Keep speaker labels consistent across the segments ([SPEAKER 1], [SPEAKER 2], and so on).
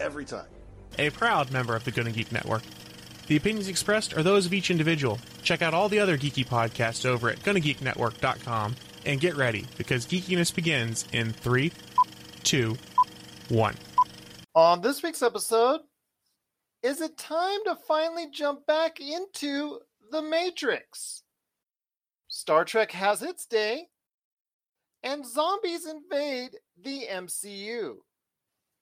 [SPEAKER 1] every time.
[SPEAKER 2] A proud member of the Gonna Geek Network. The opinions expressed are those of each individual. Check out all the other geeky podcasts over at GonnaGeekNetwork.com and get ready because geekiness begins in three, two, one.
[SPEAKER 3] On this week's episode, is it time to finally jump back into The Matrix? Star Trek has its day, and zombies invade the MCU.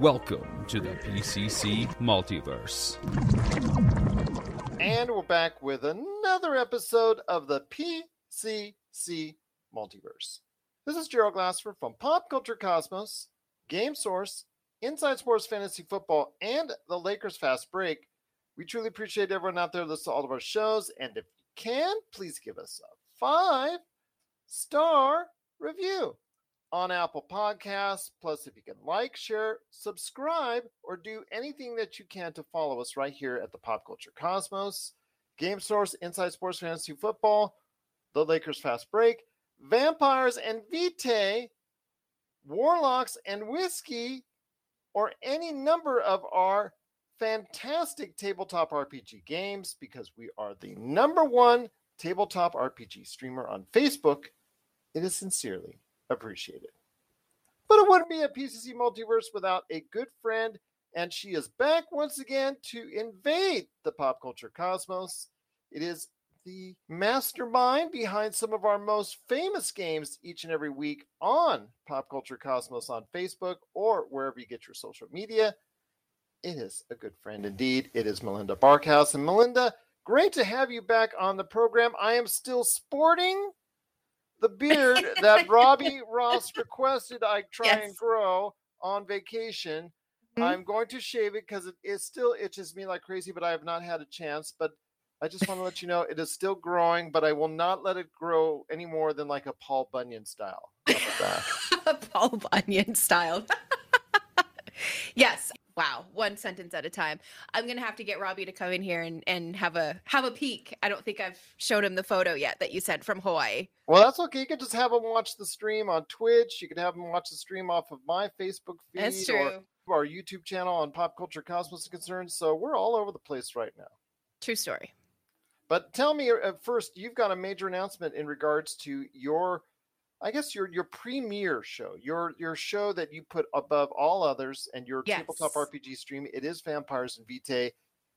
[SPEAKER 4] Welcome to the PCC Multiverse.
[SPEAKER 3] And we're back with another episode of the PCC Multiverse. This is Gerald Glassford from Pop Culture Cosmos, Game Source, Inside Sports Fantasy Football, and the Lakers Fast Break. We truly appreciate everyone out there listening to all of our shows. And if you can, please give us a five star review on Apple Podcasts. Plus, if you can like, share, subscribe, or do anything that you can to follow us right here at the Pop Culture Cosmos, Game Source, Inside Sports Fantasy Football, The Lakers Fast Break, Vampires and Vitae, Warlocks and Whiskey, or any number of our fantastic tabletop RPG games because we are the number one tabletop RPG streamer on Facebook. It is sincerely appreciated. But it wouldn't be a PCC multiverse without a good friend, and she is back once again to invade the pop culture cosmos. It is the mastermind behind some of our most famous games each and every week on Pop Culture Cosmos on Facebook or wherever you get your social media. It is a good friend indeed. It is Melinda Barkhouse. And Melinda, great to have you back on the program. I am still sporting the beard that Robbie Ross requested I try
[SPEAKER 5] Yes.
[SPEAKER 3] and grow on vacation.
[SPEAKER 5] Mhm.
[SPEAKER 3] I'm going to shave it because it, it still itches me like crazy, but I have not had a chance. But I just want to let you know it is still growing, but I will not let it grow any more than like a Paul Bunyan style.
[SPEAKER 5] Paul Bunyan style. yes. Wow. One sentence at a time. I'm gonna have to get Robbie to come in here and, and have a have a peek. I don't think I've showed him the photo yet that you sent from Hawaii.
[SPEAKER 3] Well, that's okay. You can just have him watch the stream on Twitch. You can have him watch the stream off of my Facebook feed
[SPEAKER 5] That's
[SPEAKER 3] or our YouTube channel on Pop Culture Cosmos is concerned. So we're all over the place right now.
[SPEAKER 5] True story.
[SPEAKER 3] But tell me uh, first, you've got a major announcement in regards to your, I guess your your premiere show, your your show that you put above all others, and your tabletop RPG stream. It is Vampires and Vitae.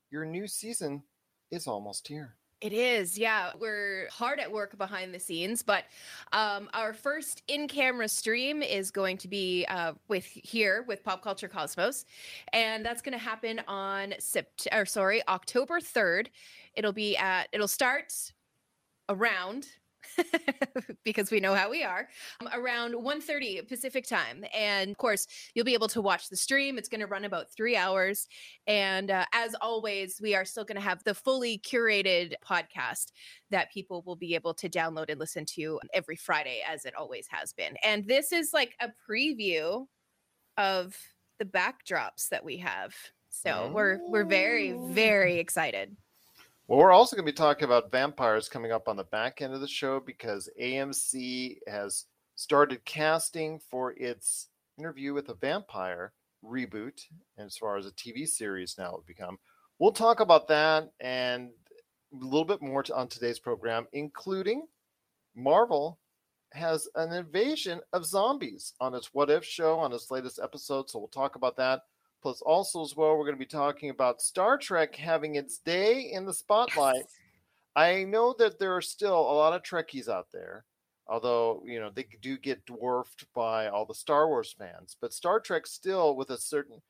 [SPEAKER 3] Your new season is almost here.
[SPEAKER 5] It is, yeah. We're hard at work behind the scenes, but um, our first in-camera stream is going to be uh, with here with Pop Culture Cosmos, and that's going to happen on Sept- or sorry, October third. It'll be at. It'll start around because we know how we are um, around 1.30 pacific time. And of course you'll be able to watch the stream. It's going to run about three hours. And uh, as always we are still going to have the fully curated podcast that people will be able to download and listen to every friday as it always has been. And this is like a preview of the backdrops that we have. So we're we're very very excited
[SPEAKER 3] Well, we're also going to be talking about vampires coming up on the back end of the show because AMC has started casting for its interview with a vampire reboot, as far as a TV series now will become. We'll talk about that and a little bit more on today's program, including Marvel has an invasion of zombies on its What If show on its latest episode. So we'll talk about that. Plus, also as well, we're going to be talking about Star Trek having its day in the spotlight.
[SPEAKER 5] Yes.
[SPEAKER 3] I know that there are still a lot of Trekkies out there, although you know they do get dwarfed by all the Star Wars fans. But Star Trek still, with a certain,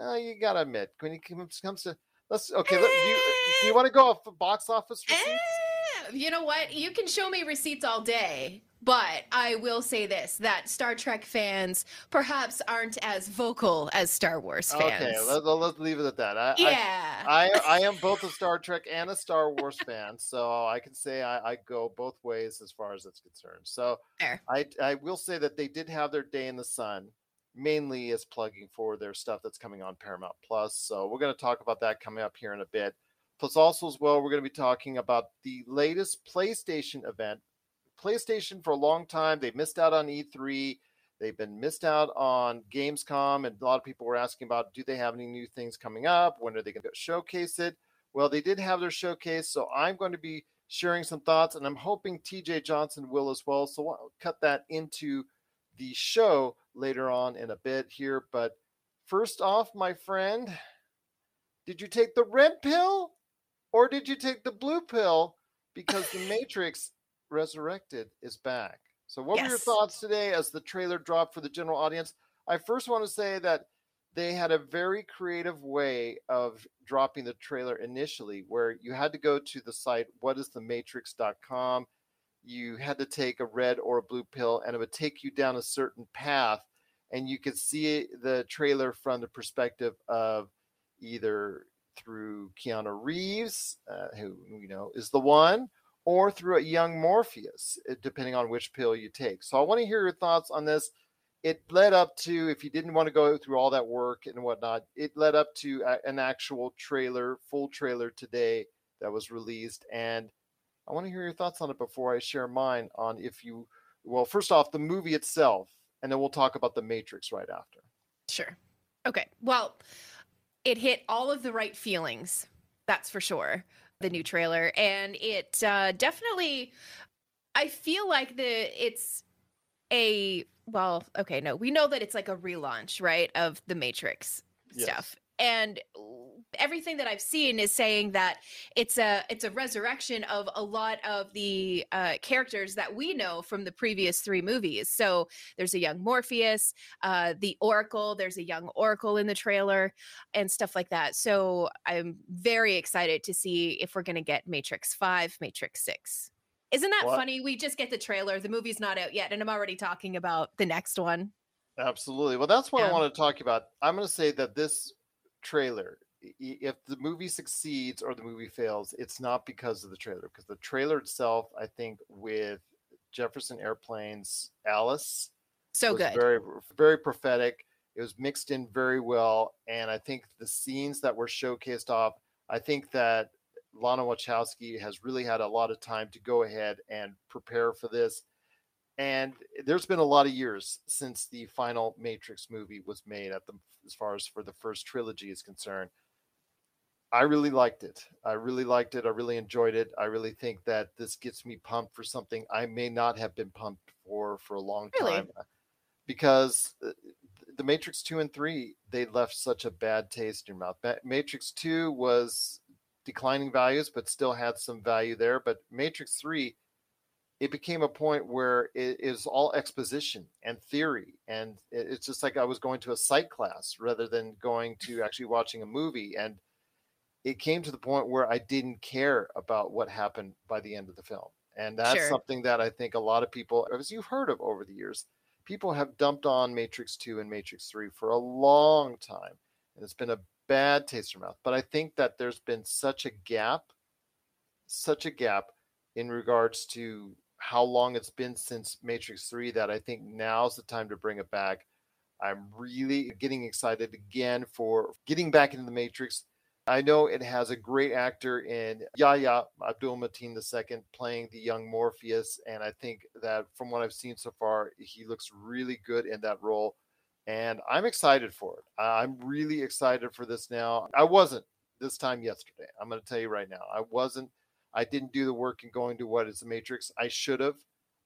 [SPEAKER 3] uh, you gotta admit, when it comes, comes to let's okay. Let, do, you, do you want to go off box office receipts?
[SPEAKER 5] Eh, you know what? You can show me receipts all day, but I will say this that Star Trek fans perhaps aren't as vocal as Star Wars fans.
[SPEAKER 3] Okay, let, let's leave it at that. I, I-
[SPEAKER 5] yeah.
[SPEAKER 3] I I am both a Star Trek and a Star Wars fan, so I can say I, I go both ways as far as it's concerned. So
[SPEAKER 5] Fair.
[SPEAKER 3] I I will say that they did have their day in the sun, mainly as plugging for their stuff that's coming on Paramount Plus. So we're going to talk about that coming up here in a bit. Plus, also as well, we're going to be talking about the latest PlayStation event. PlayStation for a long time They've missed out on E3. They've been missed out on Gamescom, and a lot of people were asking about do they have any new things coming up? When are they going to showcase it? Well, they did have their showcase, so I'm going to be sharing some thoughts, and I'm hoping TJ Johnson will as well. So I'll cut that into the show later on in a bit here. But first off, my friend, did you take the red pill or did you take the blue pill? Because the Matrix Resurrected is back. So, what were your thoughts today as the trailer dropped for the general audience? I first want to say that they had a very creative way of dropping the trailer initially, where you had to go to the site whatisthematrix.com. You had to take a red or a blue pill, and it would take you down a certain path, and you could see the trailer from the perspective of either through Keanu Reeves, uh, who you know is the one, or through a young Morpheus, uh, depending on which pill you take. So I want to hear your thoughts on this. It led up to, if you didn't want to go through all that work and whatnot, it led up to a, an actual trailer, full trailer today that was released. And I want to hear your thoughts on it before I share mine on if you, well, first off, the movie itself, and then we'll talk about the Matrix right after.
[SPEAKER 5] Sure. Okay. Well, it hit all of the right feelings. That's for sure. The new trailer, and it uh, definitely. I feel like the it's a well. Okay, no, we know that it's like a relaunch, right, of the Matrix
[SPEAKER 3] Yes.
[SPEAKER 5] stuff, and everything that I've seen is saying that it's a it's a resurrection of a lot of the uh, characters that we know from the previous three movies. So there's a young Morpheus, uh, the Oracle. There's a young Oracle in the trailer, and stuff like that. So I'm very excited to see if we're going to get Matrix Five, Matrix Six. Isn't that
[SPEAKER 3] What?
[SPEAKER 5] funny? We just get the trailer. The movie's not out yet, and I'm already talking about the next one.
[SPEAKER 3] Absolutely. Well, that's what I want to talk about. I'm going to say that this trailer, if the movie succeeds or the movie fails, it's not because of the trailer, because the trailer itself, I think, with Jefferson Airplane's Alice,
[SPEAKER 5] So good.
[SPEAKER 3] very, very prophetic. It was mixed in very well, and I think the scenes that were showcased off, I think that Lana Wachowski has really had a lot of time to go ahead and prepare for this. And there's been a lot of years since the final Matrix movie was made at the as far as for the first trilogy is concerned. I really liked it. I really liked it. I really enjoyed it. I really think that this gets me pumped for something I may not have been pumped for for a long
[SPEAKER 5] Really?
[SPEAKER 3] time because uh, the Matrix 2 and 3 they left such a bad taste in your mouth. Matrix 2 was declining values but still had some value there, but Matrix 3 it became a point where it is all exposition and theory and it's just like I was going to a psych class rather than going to actually watching a movie and it came to the point where I didn't care about what happened by the end of the film. And that's
[SPEAKER 5] Sure.
[SPEAKER 3] something that I think a lot of people, as you've heard of over the years, people have dumped on Matrix 2 and Matrix 3 for a long time. And it's been a bad taste in mouth. But I think that there's been such a gap, such a gap in regards to how long it's been since Matrix 3 that I think now's the time to bring it back. I'm really getting excited again for getting back into the Matrix. I know it has a great actor in Yahya Abdul Mateen II playing the young Morpheus, and I think that from what I've seen so far, he looks really good in that role, and I'm excited for it. I'm really excited for this now. I wasn't this time yesterday. I'm going to tell you right now, I wasn't. I didn't do the work in going to what is the Matrix. I should have,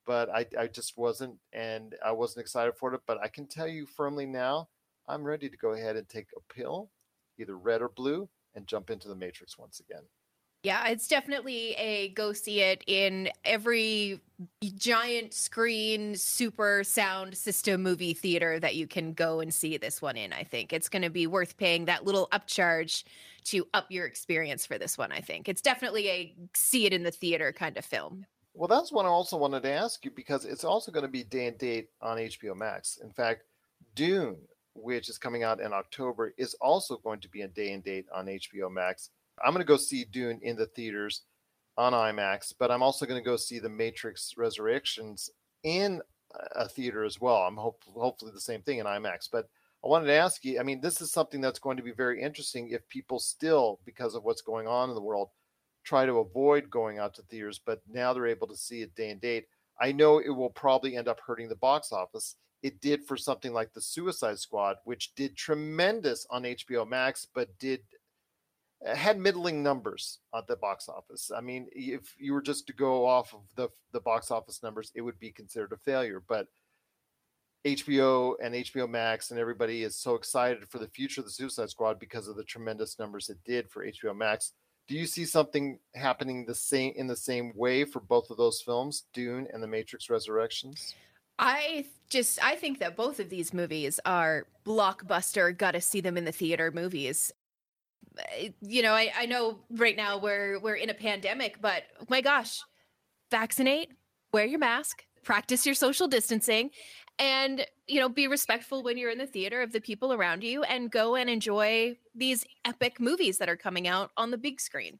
[SPEAKER 3] but I, I just wasn't, and I wasn't excited for it. But I can tell you firmly now, I'm ready to go ahead and take a pill, either red or blue, and jump into the Matrix once again.
[SPEAKER 5] Yeah, it's definitely a go see it in every giant screen, super sound system movie theater that you can go and see this one in. I think it's going to be worth paying that little upcharge to up your experience for this one. I think it's definitely a see it in the theater kind of film.
[SPEAKER 3] Well, that's what I also wanted to ask you because it's also going to be day and date on HBO Max. In fact, Dune, which is coming out in October, is also going to be a day and date on HBO Max. I'm going to go see Dune in the theaters on IMAX, but I'm also going to go see The Matrix Resurrections in a theater as well. I'm hope, hopefully the same thing in IMAX. But I wanted to ask you I mean, this is something that's going to be very interesting if people still, because of what's going on in the world, try to avoid going out to theaters, but now they're able to see it day and date. I know it will probably end up hurting the box office. It did for something like The Suicide Squad, which did tremendous on HBO Max, but did Uh, had middling numbers at the box office. I mean, if you were just to go off of the the box office numbers, it would be considered a failure. But HBO and HBO Max and everybody is so excited for the future of the Suicide Squad because of the tremendous numbers it did for HBO Max. Do you see something happening the same in the same way for both of those films, Dune and The Matrix Resurrections?
[SPEAKER 5] I just I think that both of these movies are blockbuster, got to see them in the theater movies. You know, I, I know right now we're we're in a pandemic, but oh my gosh, vaccinate, wear your mask, practice your social distancing, and you know, be respectful when you're in the theater of the people around you and go and enjoy these epic movies that are coming out on the big screen.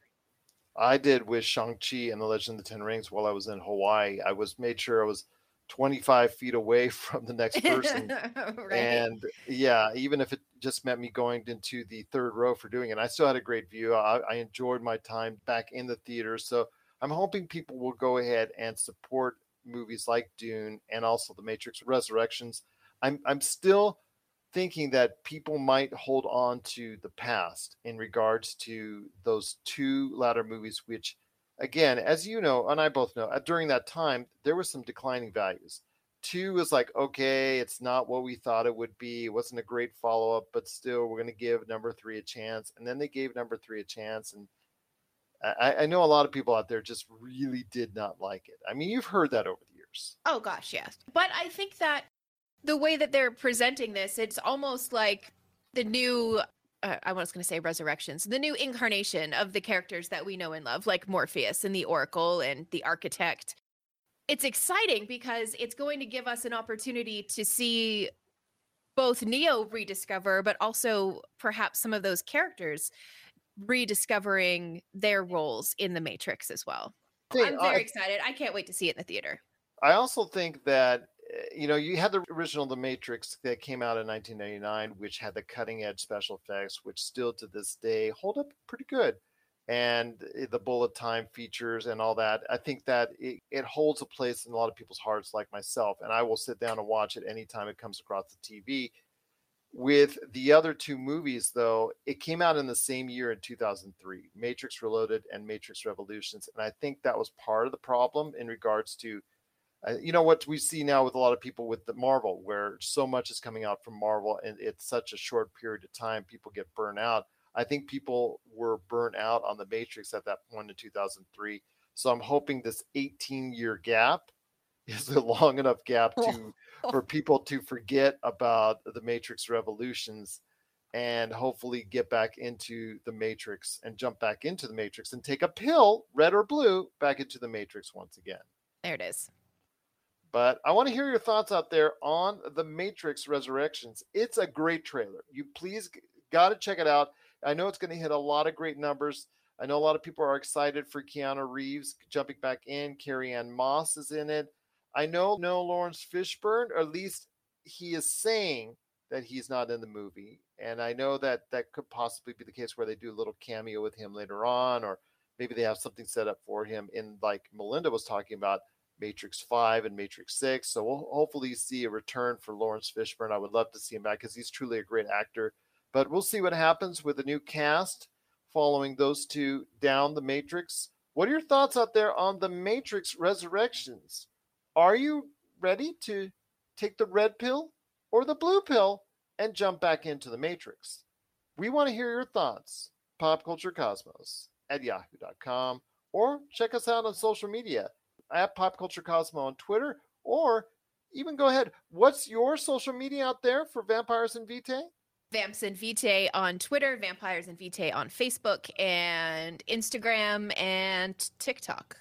[SPEAKER 3] I did with Shang-Chi and the Legend of the Ten Rings while I was in Hawaii. I was made sure I was 25 feet away from the next person. right. And yeah, even if it just meant me going into the third row for doing it, I still had a great view. I, I enjoyed my time back in the theater. So I'm hoping people will go ahead and support movies like Dune and also The Matrix Resurrections. I'm, I'm still thinking that people might hold on to the past in regards to those two latter movies, which again, as you know, and I both know, uh, during that time, there was some declining values. Two was like, okay, it's not what we thought it would be. It wasn't a great follow up, but still, we're going to give number three a chance. And then they gave number three a chance. And I, I know a lot of people out there just really did not like it. I mean, you've heard that over the years.
[SPEAKER 5] Oh, gosh, yes. But I think that the way that they're presenting this, it's almost like the new uh, I was going to say resurrections, the new incarnation of the characters that we know and love, like Morpheus and the Oracle and the Architect. It's exciting because it's going to give us an opportunity to see both Neo rediscover, but also perhaps some of those characters rediscovering their roles in the Matrix as well. I'm very excited. I can't wait to see it in the theater.
[SPEAKER 3] I also think that you know, you had the original The Matrix that came out in 1999, which had the cutting edge special effects, which still to this day hold up pretty good. And the bullet time features and all that. I think that it, it holds a place in a lot of people's hearts, like myself. And I will sit down and watch it anytime it comes across the TV. With the other two movies, though, it came out in the same year in 2003 Matrix Reloaded and Matrix Revolutions. And I think that was part of the problem in regards to uh, you know what we see now with a lot of people with the Marvel, where so much is coming out from Marvel, and it's such a short period of time, people get burnt out. I think people were burnt out on the Matrix at that point in 2003. So I'm hoping this 18 year gap is a long enough gap to for people to forget about the Matrix Revolutions and hopefully get back into the Matrix and jump back into the Matrix and take a pill, red or blue, back into the Matrix once again.
[SPEAKER 5] There it is.
[SPEAKER 3] But I want to hear your thoughts out there on The Matrix Resurrections. It's a great trailer. You please got to check it out. I know it's going to hit a lot of great numbers. I know a lot of people are excited for Keanu Reeves jumping back in. Carrie-Anne Moss is in it. I know no Laurence Fishburne, or at least he is saying that he's not in the movie. And I know that that could possibly be the case where they do a little cameo with him later on, or maybe they have something set up for him in like Melinda was talking about Matrix 5 and Matrix 6. So we'll hopefully see a return for Laurence Fishburne. I would love to see him back because he's truly a great actor. But we'll see what happens with the new cast following those two down the Matrix. What are your thoughts out there on the Matrix Resurrections? Are you ready to take the red pill or the blue pill and jump back into the Matrix. We want to hear your thoughts. PopCultureCosmos at yahoo.com or check us out on social media at Pop Culture Cosmo on Twitter or even go ahead. What's your social media out there for Vampires and Vitae?
[SPEAKER 5] Vamps and Vitae on Twitter, Vampires and Vitae on Facebook and Instagram and TikTok.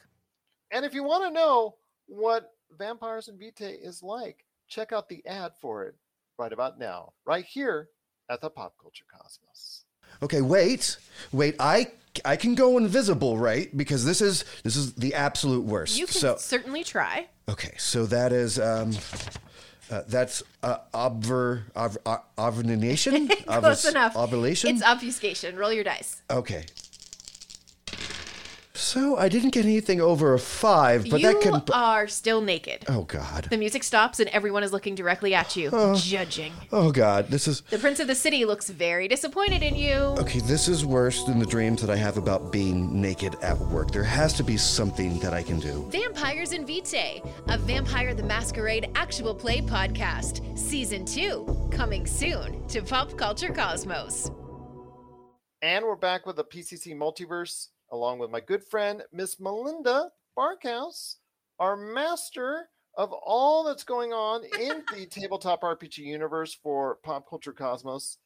[SPEAKER 3] And if you want to know what Vampires and Vitae is like, check out the ad for it right about now, right here at the Pop Culture Cosmos.
[SPEAKER 6] Okay, wait, wait. I I can go invisible, right? Because this is this is the absolute worst.
[SPEAKER 5] You can
[SPEAKER 6] so
[SPEAKER 5] certainly try.
[SPEAKER 6] okay, so that is um, uh, that's uh, obver ov- uh, overnation.
[SPEAKER 5] Close enough.
[SPEAKER 6] Ovulation.
[SPEAKER 5] It's obfuscation. Roll your dice.
[SPEAKER 6] okay. So I didn't get anything over a five, but
[SPEAKER 5] you
[SPEAKER 6] that can.
[SPEAKER 5] Be are still naked.
[SPEAKER 6] Oh God.
[SPEAKER 5] The music stops and everyone is looking directly at you, oh. judging.
[SPEAKER 6] Oh God. This is
[SPEAKER 5] The Prince of the City looks very disappointed in you.
[SPEAKER 6] okay. This is worse than the dreams that I have about being naked at work. There has to be something that I can do.
[SPEAKER 5] Vampires in Vitae, a Vampire the Masquerade actual play podcast, season two, coming soon to Pop Culture Cosmos.
[SPEAKER 3] And we're back with the PCC Multiverse, along with my good friend, Miss Melinda Barkhouse, our master of all that's going on in the tabletop RPG universe for Pop Culture Cosmos.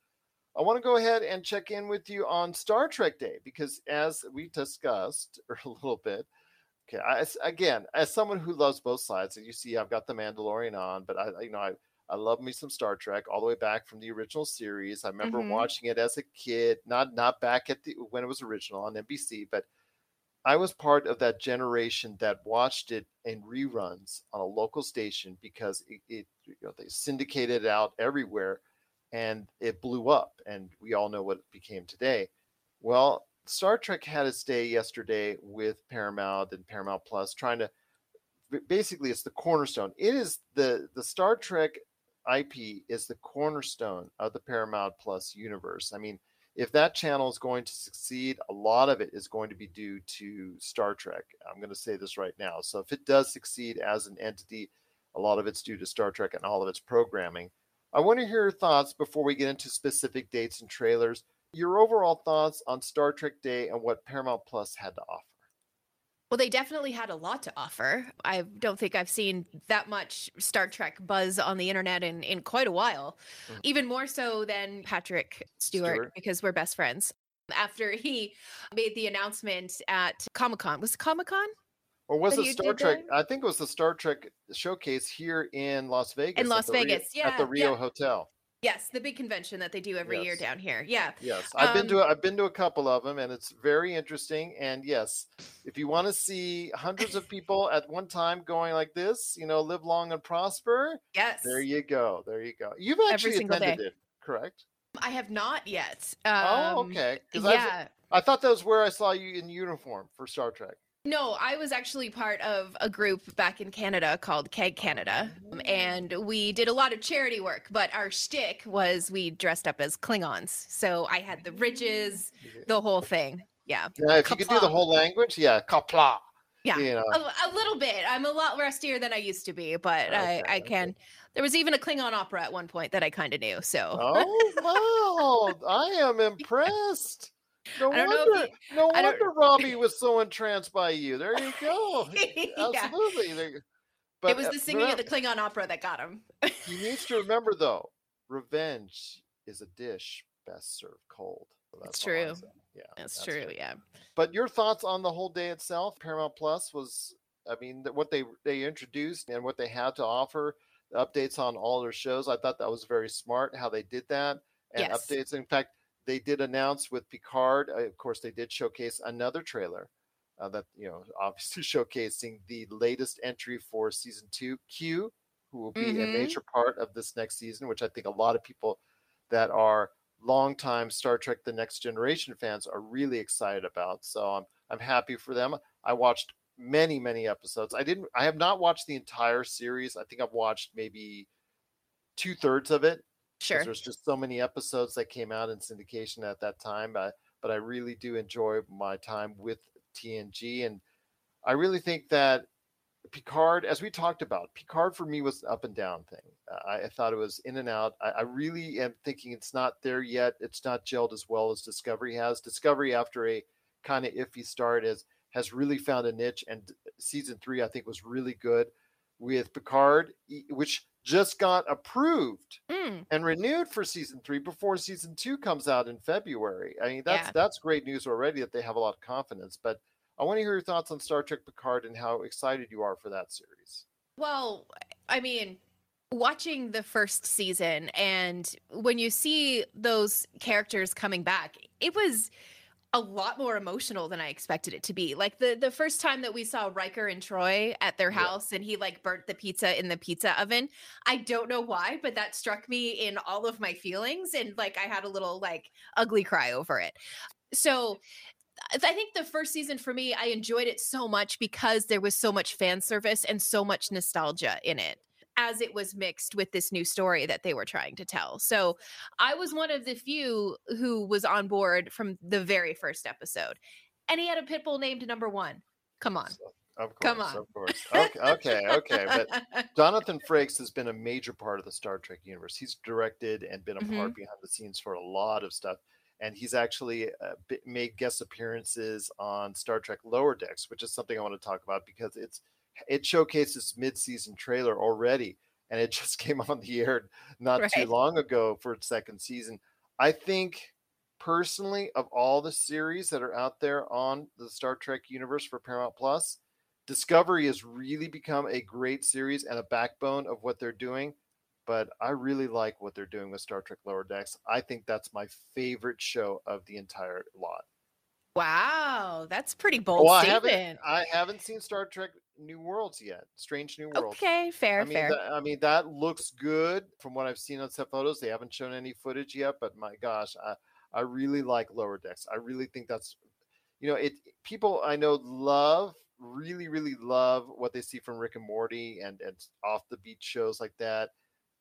[SPEAKER 3] I want to go ahead and check in with you on Star Trek Day because, as we discussed a little bit, okay, I, again, as someone who loves both sides, and you see, I've got the Mandalorian on, but I, you know, I I love me some Star Trek all the way back from the original series. I remember
[SPEAKER 5] Mhm.
[SPEAKER 3] watching it as a kid, not not back at the when it was original on NBC, but I was part of that generation that watched it in reruns on a local station because it, it you know they syndicated it out everywhere and it blew up and we all know what it became today. Well, Star Trek had its day yesterday with Paramount and Paramount Plus trying to basically it's the cornerstone. It is the the Star Trek IP is the cornerstone of the Paramount Plus universe. I mean, if that channel is going to succeed, a lot of it is going to be due to Star Trek. I'm going to say this right now. So if it does succeed as an entity, a lot of it's due to Star Trek and all of its programming. I want to hear your thoughts before we get into specific dates and trailers. Your overall thoughts on Star Trek Day and what Paramount Plus had to offer.
[SPEAKER 5] Well, they definitely had a lot to offer. I don't think I've seen that much Star Trek buzz on the internet in, in quite a while,
[SPEAKER 3] Mhm.
[SPEAKER 5] even more so than Patrick Stewart,
[SPEAKER 3] Stewart.
[SPEAKER 5] because we're best friends. After he made the announcement at Comic Con, was it Comic Con?
[SPEAKER 3] Or was it Star Trek?
[SPEAKER 5] there?
[SPEAKER 3] I think it was the Star Trek showcase here in Las Vegas. In
[SPEAKER 5] Las
[SPEAKER 3] the Rio-
[SPEAKER 5] Vegas,
[SPEAKER 3] At the Rio
[SPEAKER 5] yeah.
[SPEAKER 3] Hotel.
[SPEAKER 5] Yes, the big convention that they do every year down here. Yeah.
[SPEAKER 3] Yes, I've been to
[SPEAKER 5] Um,
[SPEAKER 3] a, I've been to a couple of them, and it's very interesting. And yes, if you want to see hundreds of people at one time going like this, you know, live long and prosper.
[SPEAKER 5] Yes.
[SPEAKER 3] There you go. There you go. You've actually
[SPEAKER 5] day.
[SPEAKER 3] attended it, correct?
[SPEAKER 5] I have not yet.
[SPEAKER 3] oh,
[SPEAKER 5] Um,
[SPEAKER 3] okay. 'Cause
[SPEAKER 5] Yeah.
[SPEAKER 3] I thought that was where I saw you in uniform for Star Trek.
[SPEAKER 5] No, I was actually part of a group back in Canada called KAG Canada, um, and we did a lot of charity work. But our shtick was we dressed up as Klingons, so I had the ridges, the whole thing. Yeah,
[SPEAKER 3] Yeah, if you could do the whole language, yeah, Qapla'.
[SPEAKER 5] yeah,
[SPEAKER 3] You know.
[SPEAKER 5] a, a little bit. I'm a lot rustier than I used to be, but I,
[SPEAKER 3] Okay,
[SPEAKER 5] I
[SPEAKER 3] okay.
[SPEAKER 5] can. There was even a Klingon opera at one point that I kind of knew. So
[SPEAKER 3] Oh wow! I am impressed. No
[SPEAKER 5] I don't know if
[SPEAKER 3] wonder, no
[SPEAKER 5] I don't-
[SPEAKER 3] wonder Robbie was so entranced by you. There you go. Absolutely. You- But
[SPEAKER 5] it was
[SPEAKER 3] uh,
[SPEAKER 5] the singing of the Klingon opera that got him.
[SPEAKER 3] he needs to remember though, revenge is a dish best served cold. So
[SPEAKER 5] It's true.
[SPEAKER 3] Yeah,
[SPEAKER 5] That's true. Yeah.
[SPEAKER 3] But your thoughts on the whole day itself? Paramount Plus was, I mean, what they they introduced and what they had to offer, the updates on all their shows. I thought that was very smart how they did that and
[SPEAKER 5] Yes.
[SPEAKER 3] updates. In fact, they did announce with Picard. Uh, of course, they did showcase another trailer uh, that you know, obviously showcasing the latest entry for season two, Q, who will be a
[SPEAKER 5] Mhm.
[SPEAKER 3] major part of this next season, which I think a lot of people that are longtime Star Trek: The Next Generation fans are really excited about. So I'm I'm happy for them. I watched many many episodes. I didn't. I have not watched the entire series. I think I've watched maybe two thirds of it.
[SPEAKER 5] Sure.
[SPEAKER 3] There's just so many episodes that came out in syndication at that time. But but I really do enjoy my time with TNG, and I really think that Picard, as we talked about, Picard for me was an up and down thing. Uh, I, I thought it was in and out. I, I really am thinking it's not there yet. It's not gelled as well as Discovery has. Discovery, after a kind of iffy start, has has really found a niche, and season three I think was really good with Picard, which just got approved
[SPEAKER 5] Mm,
[SPEAKER 3] and renewed for season three before season two comes out in February. I mean, that's
[SPEAKER 5] Yeah.
[SPEAKER 3] that's great news already that they have a lot of confidence. But I want to hear your thoughts on Star Trek Picard and how excited you are for that series.
[SPEAKER 5] Well, I mean, watching the first season and when you see those characters coming back, it was a lot more emotional than I expected it to be. Like the the first time that we saw Riker and Troi at their
[SPEAKER 3] Yeah.
[SPEAKER 5] house and he like burnt the pizza in the pizza oven. I don't know why, but that struck me in all of my feelings and like I had a little like ugly cry over it. So I think the first season for me, I enjoyed it so much because there was so much fan service and so much nostalgia in it as it was mixed with this new story that they were trying to tell. So I was one of the few who was on board from the very first episode. And he had a pit bull named number one. Come on.
[SPEAKER 3] Of course,
[SPEAKER 5] Come on.
[SPEAKER 3] of course. Okay, okay, okay. But Jonathan Frakes has been a major part of the Star Trek universe. He's directed and been a
[SPEAKER 5] Mhm.
[SPEAKER 3] part behind the scenes for a lot of stuff. And he's actually uh, made guest appearances on Star Trek Lower Decks, which is something I want to talk about because it's it showcases mid-season trailer already, and it just came on the air not too long ago for its second season. I think personally, of all the series that are out there on the Star Trek universe for Paramount Plus, Discovery has really become a great series and a backbone of what they're doing. But I really like what they're doing with Star Trek Lower Decks. I think that's my favorite show of the entire lot.
[SPEAKER 5] wow, that's pretty bold
[SPEAKER 3] Well, I
[SPEAKER 5] statement.
[SPEAKER 3] haven't, I haven't seen Star Trek New Worlds yet. Strange New Worlds.
[SPEAKER 5] Okay, fair,
[SPEAKER 3] I mean,
[SPEAKER 5] fair.
[SPEAKER 3] that, I mean, that looks good from what I've seen on set photos. They haven't shown any footage yet, but my gosh, I, I really like Lower Decks. I really think that's, you know, it. People I know love, really, really love what they see from Rick and Morty and and off the beat shows like that.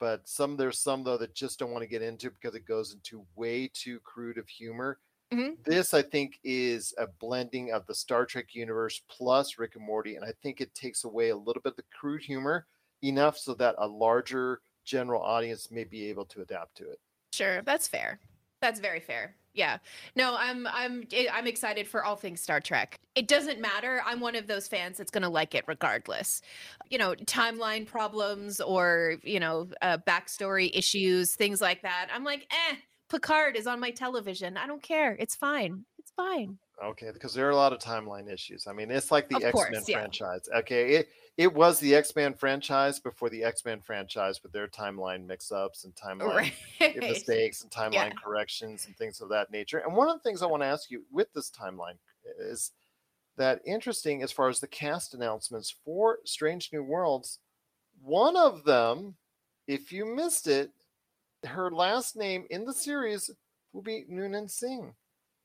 [SPEAKER 3] But some there's some though that just don't want to get into because it goes into way too crude of humor.
[SPEAKER 5] Mhm.
[SPEAKER 3] This I think is a blending of the Star Trek universe plus Rick and Morty, and I think it takes away a little bit of the crude humor enough so that a larger general audience may be able to adapt to it.
[SPEAKER 5] Sure, that's fair. That's very fair. Yeah. No, I'm I'm eh, I'm excited for all things Star Trek. It doesn't matter. I'm one of those fans that's going to like it regardless. You know, timeline problems or, you know, uh, backstory issues, things like that. I'm like, "Eh, Picard is on my television. I don't care. It's fine. It's fine."
[SPEAKER 3] Okay, because there are a lot of timeline issues. I mean, it's like the X Men
[SPEAKER 5] yeah.
[SPEAKER 3] franchise. Okay, it it was the X Men franchise before the X Men franchise with their timeline mix ups and timeline
[SPEAKER 5] Right.
[SPEAKER 3] mistakes and timeline
[SPEAKER 5] Yeah.
[SPEAKER 3] corrections and things of that nature. And one of the things I want to ask you with this timeline is that interesting as far as the cast announcements for Strange New Worlds. One of them, if you missed it, her last name in the series will be Noonien Singh.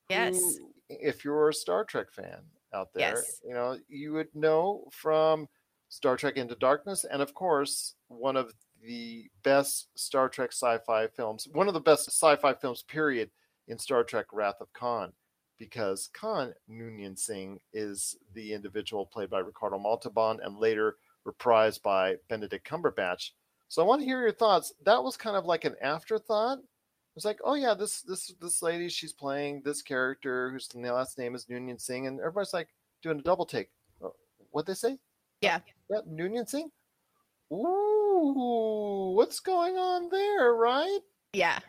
[SPEAKER 5] Yes.
[SPEAKER 3] who, if you're a Star Trek fan out there,
[SPEAKER 5] Yes.
[SPEAKER 3] you know, you would know from Star Trek Into Darkness, and of course, one of the best Star Trek sci-fi films, one of the best sci-fi films, period, in Star Trek Wrath of Khan, because Khan Noonien Singh is the individual played by Ricardo Montalban and later reprised by Benedict Cumberbatch. So I want to hear your thoughts. That was kind of like an afterthought. It's like, oh yeah, this this this lady, she's playing this character whose last name is Noonien Singh, and everybody's like doing a double take. Uh, What they say?
[SPEAKER 5] Yeah.
[SPEAKER 3] Yeah, Noonien Singh. Ooh, what's going on there, right?
[SPEAKER 5] Yeah.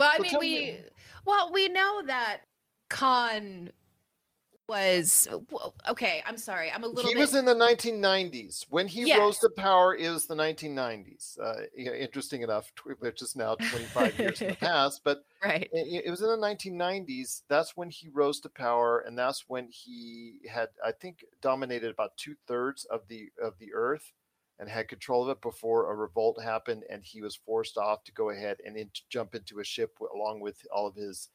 [SPEAKER 5] Well, I
[SPEAKER 3] So
[SPEAKER 5] mean, we
[SPEAKER 3] me-
[SPEAKER 5] well we know that Khan was okay. I'm sorry. I'm a little
[SPEAKER 3] He
[SPEAKER 5] bit.
[SPEAKER 3] was in the 1990s when he
[SPEAKER 5] Yes.
[SPEAKER 3] rose to power. Is the 1990s. Uh, you know, interesting enough, which is now 25 years in the past, but
[SPEAKER 5] right.
[SPEAKER 3] it, it was in the 1990s. That's when he rose to power, and that's when he had, I think, dominated about two thirds of the of the Earth, and had control of it before a revolt happened, and he was forced off to go ahead and in, jump into a ship along with all of his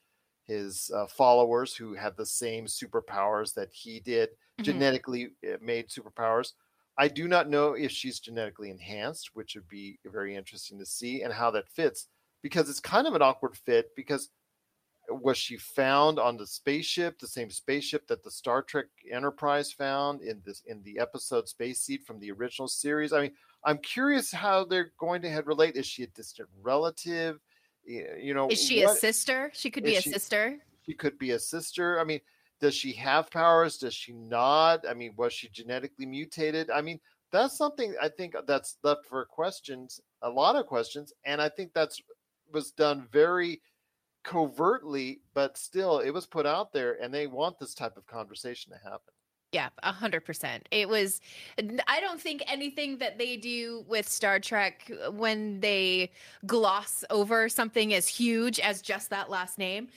[SPEAKER 3] his uh, followers who had the same superpowers that he did,
[SPEAKER 5] Mhm.
[SPEAKER 3] genetically uh, made superpowers. I do not know if she's genetically enhanced, which would be very interesting to see, and how that fits because it's kind of an awkward fit because Was she found on the spaceship, the same spaceship that the Star Trek Enterprise found in this in the episode Space Seed from the original series? I mean, I'm curious how they're going to head relate. Is she a distant relative? You know,
[SPEAKER 5] Is she
[SPEAKER 3] what-
[SPEAKER 5] a sister? She could be a
[SPEAKER 3] she-
[SPEAKER 5] sister.
[SPEAKER 3] she could be a sister. I mean, does she have powers? Does she not? I mean, was she genetically mutated? I mean, that's something I think that's left for questions, a lot of questions, and I think that's was done very covertly, but still it was put out there, and they want this type of conversation to happen.
[SPEAKER 5] Yeah, a hundred percent. It was. I don't think anything that they do with Star Trek uh, when they gloss over something as huge as just that last name,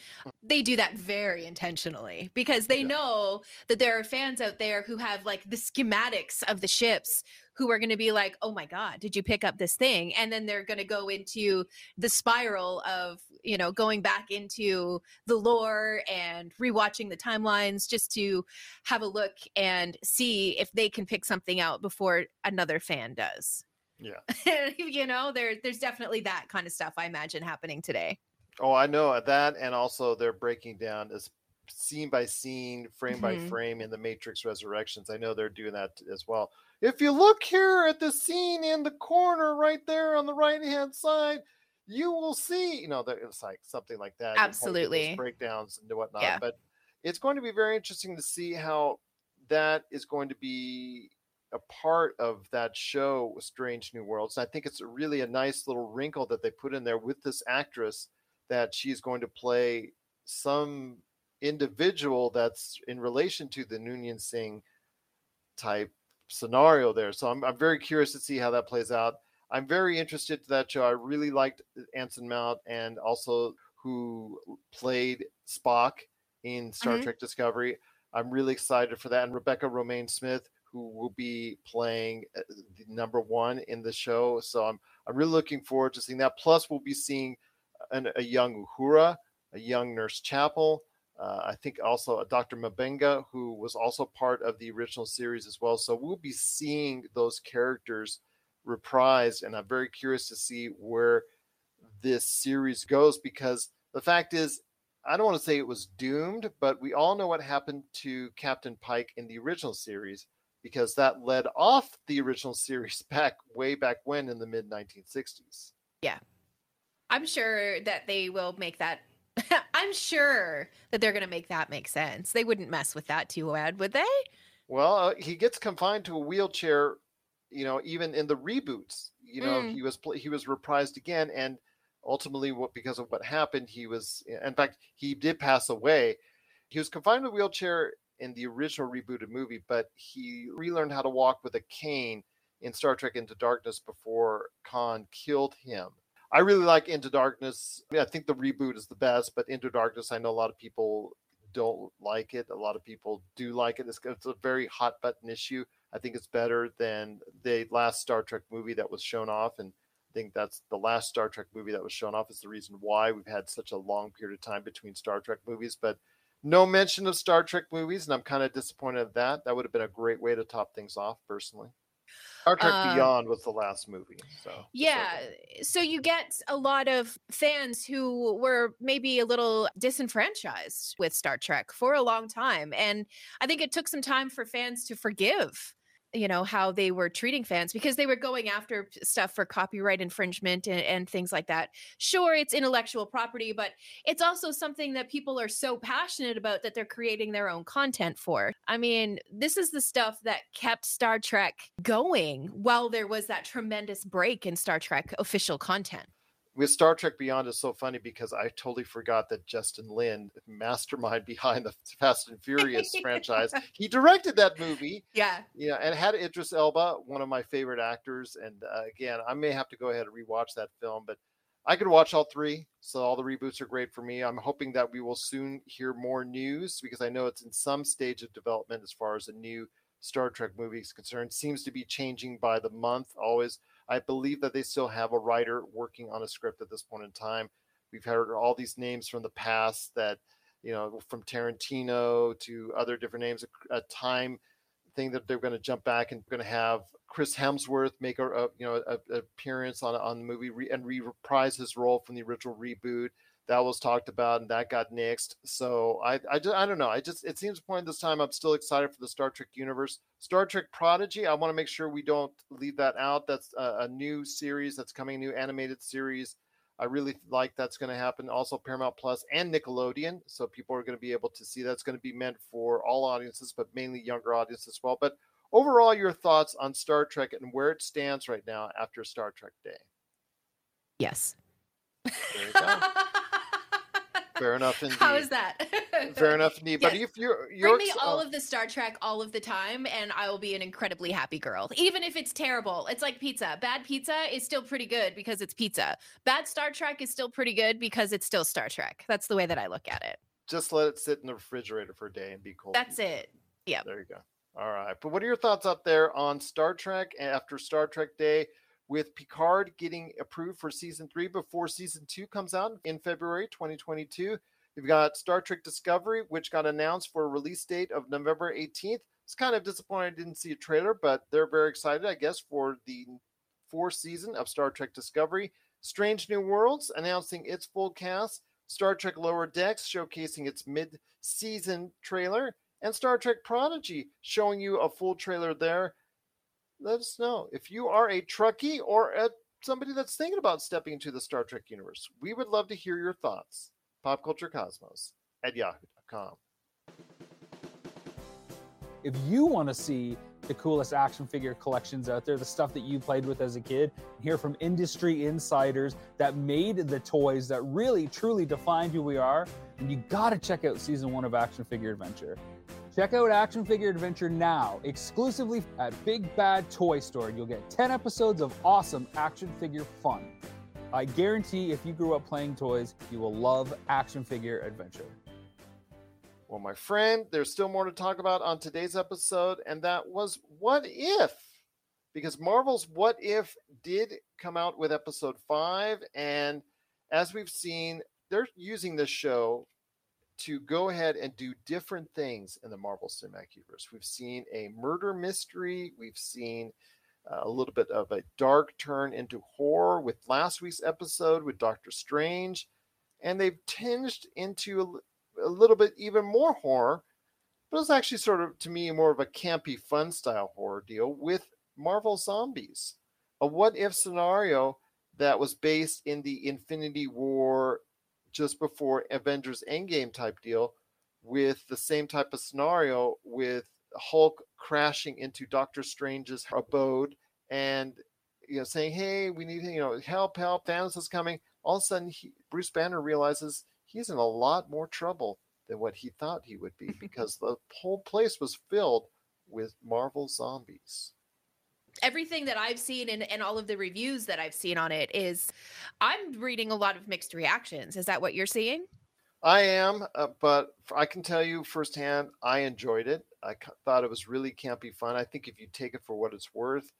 [SPEAKER 5] they do that very intentionally because they
[SPEAKER 3] Yeah.
[SPEAKER 5] know that there are fans out there who have like the schematics of the ships who are going to be like, "Oh my god, did you pick up this thing?" And then they're going to go into the spiral of you know going back into the lore and rewatching the timelines just to have a look and see if they can pick something out before another fan does.
[SPEAKER 3] Yeah.
[SPEAKER 5] you know, there there's definitely that kind of stuff I imagine happening today.
[SPEAKER 3] Oh, I know that, and also they're breaking down as scene by scene, frame by
[SPEAKER 5] Mhm.
[SPEAKER 3] frame in the Matrix Resurrections. I know they're doing that as well. If you look here at the scene in the corner right there on the right hand side, you will see, you know, that it's like something like that. You kinda get those
[SPEAKER 5] Absolutely.
[SPEAKER 3] breakdowns and whatnot.
[SPEAKER 5] Yeah.
[SPEAKER 3] But it's going to be very interesting to see how that is going to be a part of that show, Strange New Worlds. And I think it's really a nice little wrinkle that they put in there with this actress that she's going to play some individual that's in relation to the Noonien Singh type scenario there. So I'm, I'm very curious to see how that plays out. I'm very interested to that show. I really liked Anson Mount and also who played Spock in Star
[SPEAKER 5] Mhm.
[SPEAKER 3] Trek Discovery. I'm really excited for that. And Rebecca Romijn Smith, who will be playing uh, the number one in the show. So I'm I'm really looking forward to seeing that. Plus, we'll be seeing an, a young Uhura, a young Nurse Chapel. Uh, I think also a Dr. M'Benga, who was also part of the original series as well. So we'll be seeing those characters reprised, and I'm very curious to see where this series goes because the fact is, I don't want to say it was doomed, but we all know what happened to Captain Pike in the original series because that led off the original series back way back when in the mid 1960s.
[SPEAKER 5] I'm sure that they will make that I'm sure that they're going to make that make sense. They wouldn't mess with that too bad, would they?
[SPEAKER 3] Well, uh, he gets confined to a wheelchair, you know, even in the reboots. You know,
[SPEAKER 5] Mm.
[SPEAKER 3] he was he was reprised again, and ultimately, what because of what happened, he was. In fact, he did pass away. He was confined to a wheelchair in the original rebooted movie, but he relearned how to walk with a cane in Star Trek Into Darkness before Khan killed him. I really like Into Darkness. I, mean, I think the reboot is the best, but Into Darkness, I know a lot of people don't like it. A lot of people do like it. It's, it's a very hot button issue. I think it's better than the last Star Trek movie that was shown off. And I think that's the last Star Trek movie that was shown off is the reason why we've had such a long period of time between Star Trek movies. But no mention of Star Trek movies, and I'm kind of disappointed at that. That would have been a great way to top things off, personally. Star Trek
[SPEAKER 5] Uh,
[SPEAKER 3] Beyond was the last movie. So
[SPEAKER 5] Yeah. So you get a lot of fans who were maybe a little disenfranchised with Star Trek for a long time. And I think it took some time for fans to forgive, you know, how they were treating fans because they were going after stuff for copyright infringement and, and things like that. Sure, it's intellectual property, but it's also something that people are so passionate about that they're creating their own content for. I mean, this is the stuff that kept Star Trek going while there was that tremendous break in Star Trek official content.
[SPEAKER 3] With Star Trek Beyond is so funny because I totally forgot that Justin Lin, mastermind behind the Fast and Furious franchise, he directed that movie.
[SPEAKER 5] Yeah.
[SPEAKER 3] Yeah, and had Idris Elba, one of my favorite actors. And uh, again, I may have to go ahead and rewatch that film, but I could watch all three. So all the reboots are great for me. I'm hoping that we will soon hear more news because I know it's in some stage of development as far as a new Star Trek movie is concerned. Seems to be changing by the month always. I believe that they still have a writer working on a script at this point in time. We've heard all these names from the past that, you know, from Tarantino to other different names, a, a time thing that they're going to jump back and going to have Chris Hemsworth make a, a you know a, a appearance on on the movie re, and reprise his role from the original reboot. That was talked about and that got nixed. So I I, just, I don't know. I just it seems point this time I'm still excited for the Star Trek universe. Star Trek Prodigy. I want to make sure we don't leave that out. That's a, a new series that's coming, a new animated series. I really like that's going to happen. Also Paramount Plus and Nickelodeon, so people are going to be able to see that's going to be meant for all audiences, but mainly younger audiences as well. But overall, your thoughts on Star Trek and where it stands right now after Star Trek Day?
[SPEAKER 5] Yes.
[SPEAKER 3] There you go. Fair enough indeed.
[SPEAKER 5] How is that?
[SPEAKER 3] Fair enough indeed. But
[SPEAKER 5] Yes.
[SPEAKER 3] if you're,
[SPEAKER 5] Bring
[SPEAKER 3] you're
[SPEAKER 5] me all oh. of the Star Trek all of the time, and I will be an incredibly happy girl. Even if it's terrible, it's like pizza. Bad pizza is still pretty good because it's pizza. Bad Star Trek is still pretty good because it's still Star Trek. That's the way that I look at it.
[SPEAKER 3] just let it sit in the refrigerator for a day and be cold.
[SPEAKER 5] That's it. Yeah.
[SPEAKER 3] There you go. All right. But what are your thoughts out there on Star Trek after Star Trek Day with Picard getting approved for season three before season two comes out in February 2022? You've got Star Trek Discovery, which got announced for a release date of November 18th. It's kind of disappointing I didn't see a trailer, but they're very excited, I guess, for the fourth season of Star Trek Discovery. Strange New Worlds announcing its full cast. Star Trek Lower Decks showcasing its mid season trailer. And Star Trek Prodigy showing you a full trailer there. Let us know if you are a Trekkie or a, somebody that's thinking about stepping into the Star Trek universe. We would love to hear your thoughts. PopCultureCosmos at yahoo.com.
[SPEAKER 7] if you want to see the coolest action figure collections out there, the stuff that you played with as a kid, hear from industry insiders that made the toys that really truly defined who we are, and you got to check out season one of Action Figure Adventure. Check out Action Figure Adventure now, exclusively at Big Bad Toy Store. You'll get 10 episodes of awesome action figure fun. I guarantee if you grew up playing toys, you will love Action Figure Adventure.
[SPEAKER 3] Well, my friend, there's still more to talk about on today's episode, and that was What If? Because Marvel's What If did come out with episode five, and as we've seen, they're using this show to go ahead and do different things in the Marvel Cinematic Universe. We've seen a murder mystery, we've seen uh, a little bit of a dark turn into horror with last week's episode with Doctor Strange, and they've tinged into a a little bit even more horror, but it's actually sort of to me more of a campy, fun style horror deal with Marvel Zombies, a what if scenario that was based in the Infinity War just before Avengers Endgame type deal, with the same type of scenario with Hulk crashing into Doctor Strange's abode and you know saying, "Hey, we need you know help, help! Thanos is coming." All of a sudden, he, Bruce Banner realizes he's in a lot more trouble than what he thought he would be because the whole place was filled with Marvel zombies.
[SPEAKER 5] Everything that I've seen and, and all of the reviews that I've seen on it is I'm reading a lot of mixed reactions. Is that what you're seeing?
[SPEAKER 3] I am, uh, but I can tell you firsthand, I enjoyed it. I c- thought it was really campy fun. I think if you take it for what it's worth,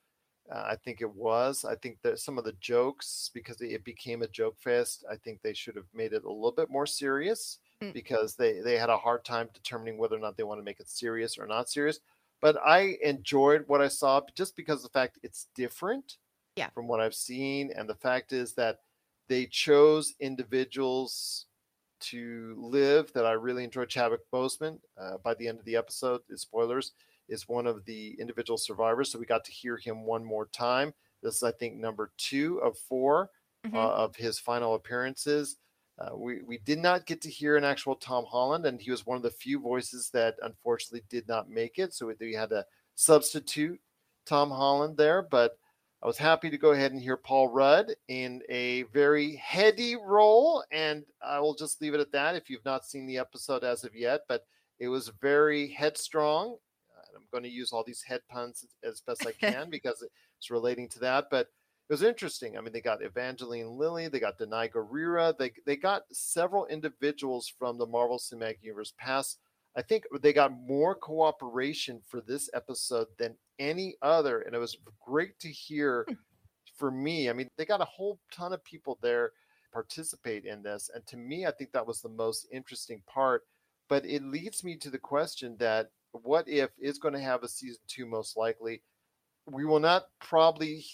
[SPEAKER 3] uh, I think it was. I think that some of the jokes, because it became a joke fest, I think they should have made it a little bit more serious
[SPEAKER 5] Mm.
[SPEAKER 3] because they they had a hard time determining whether or not they want to make it serious or not serious. But I enjoyed what I saw just because of the fact it's different
[SPEAKER 5] Yeah.
[SPEAKER 3] from what I've seen, and the fact is that they chose individuals to live that I really enjoyed. Chadwick Boseman, uh, by the end of the episode, is spoilers, is one of the individual survivors. So we got to hear him one more time. This is, I think, number two of 4
[SPEAKER 5] Mhm.
[SPEAKER 3] uh, of his final appearances. Uh, we, we did not get to hear an actual Tom Holland, and he was one of the few voices that unfortunately did not make it. So we had to substitute Tom Holland there. But I was happy to go ahead and hear Paul Rudd in a very heady role, and I will just leave it at that if you've not seen the episode as of yet. But it was very headstrong. And I'm going to use all these head puns as best I can because it's relating to that. But it was interesting. I mean, they got Evangeline Lilly, they got Danai Gurira, they they got several individuals from the Marvel Cinematic Universe past. I think they got more cooperation for this episode than any other, and it was great to hear hmm. for me. I mean, they got a whole ton of people there participate in this, and to me, I think that was the most interesting part. But it leads me to the question that what if is going to have a season two most likely? We will not probably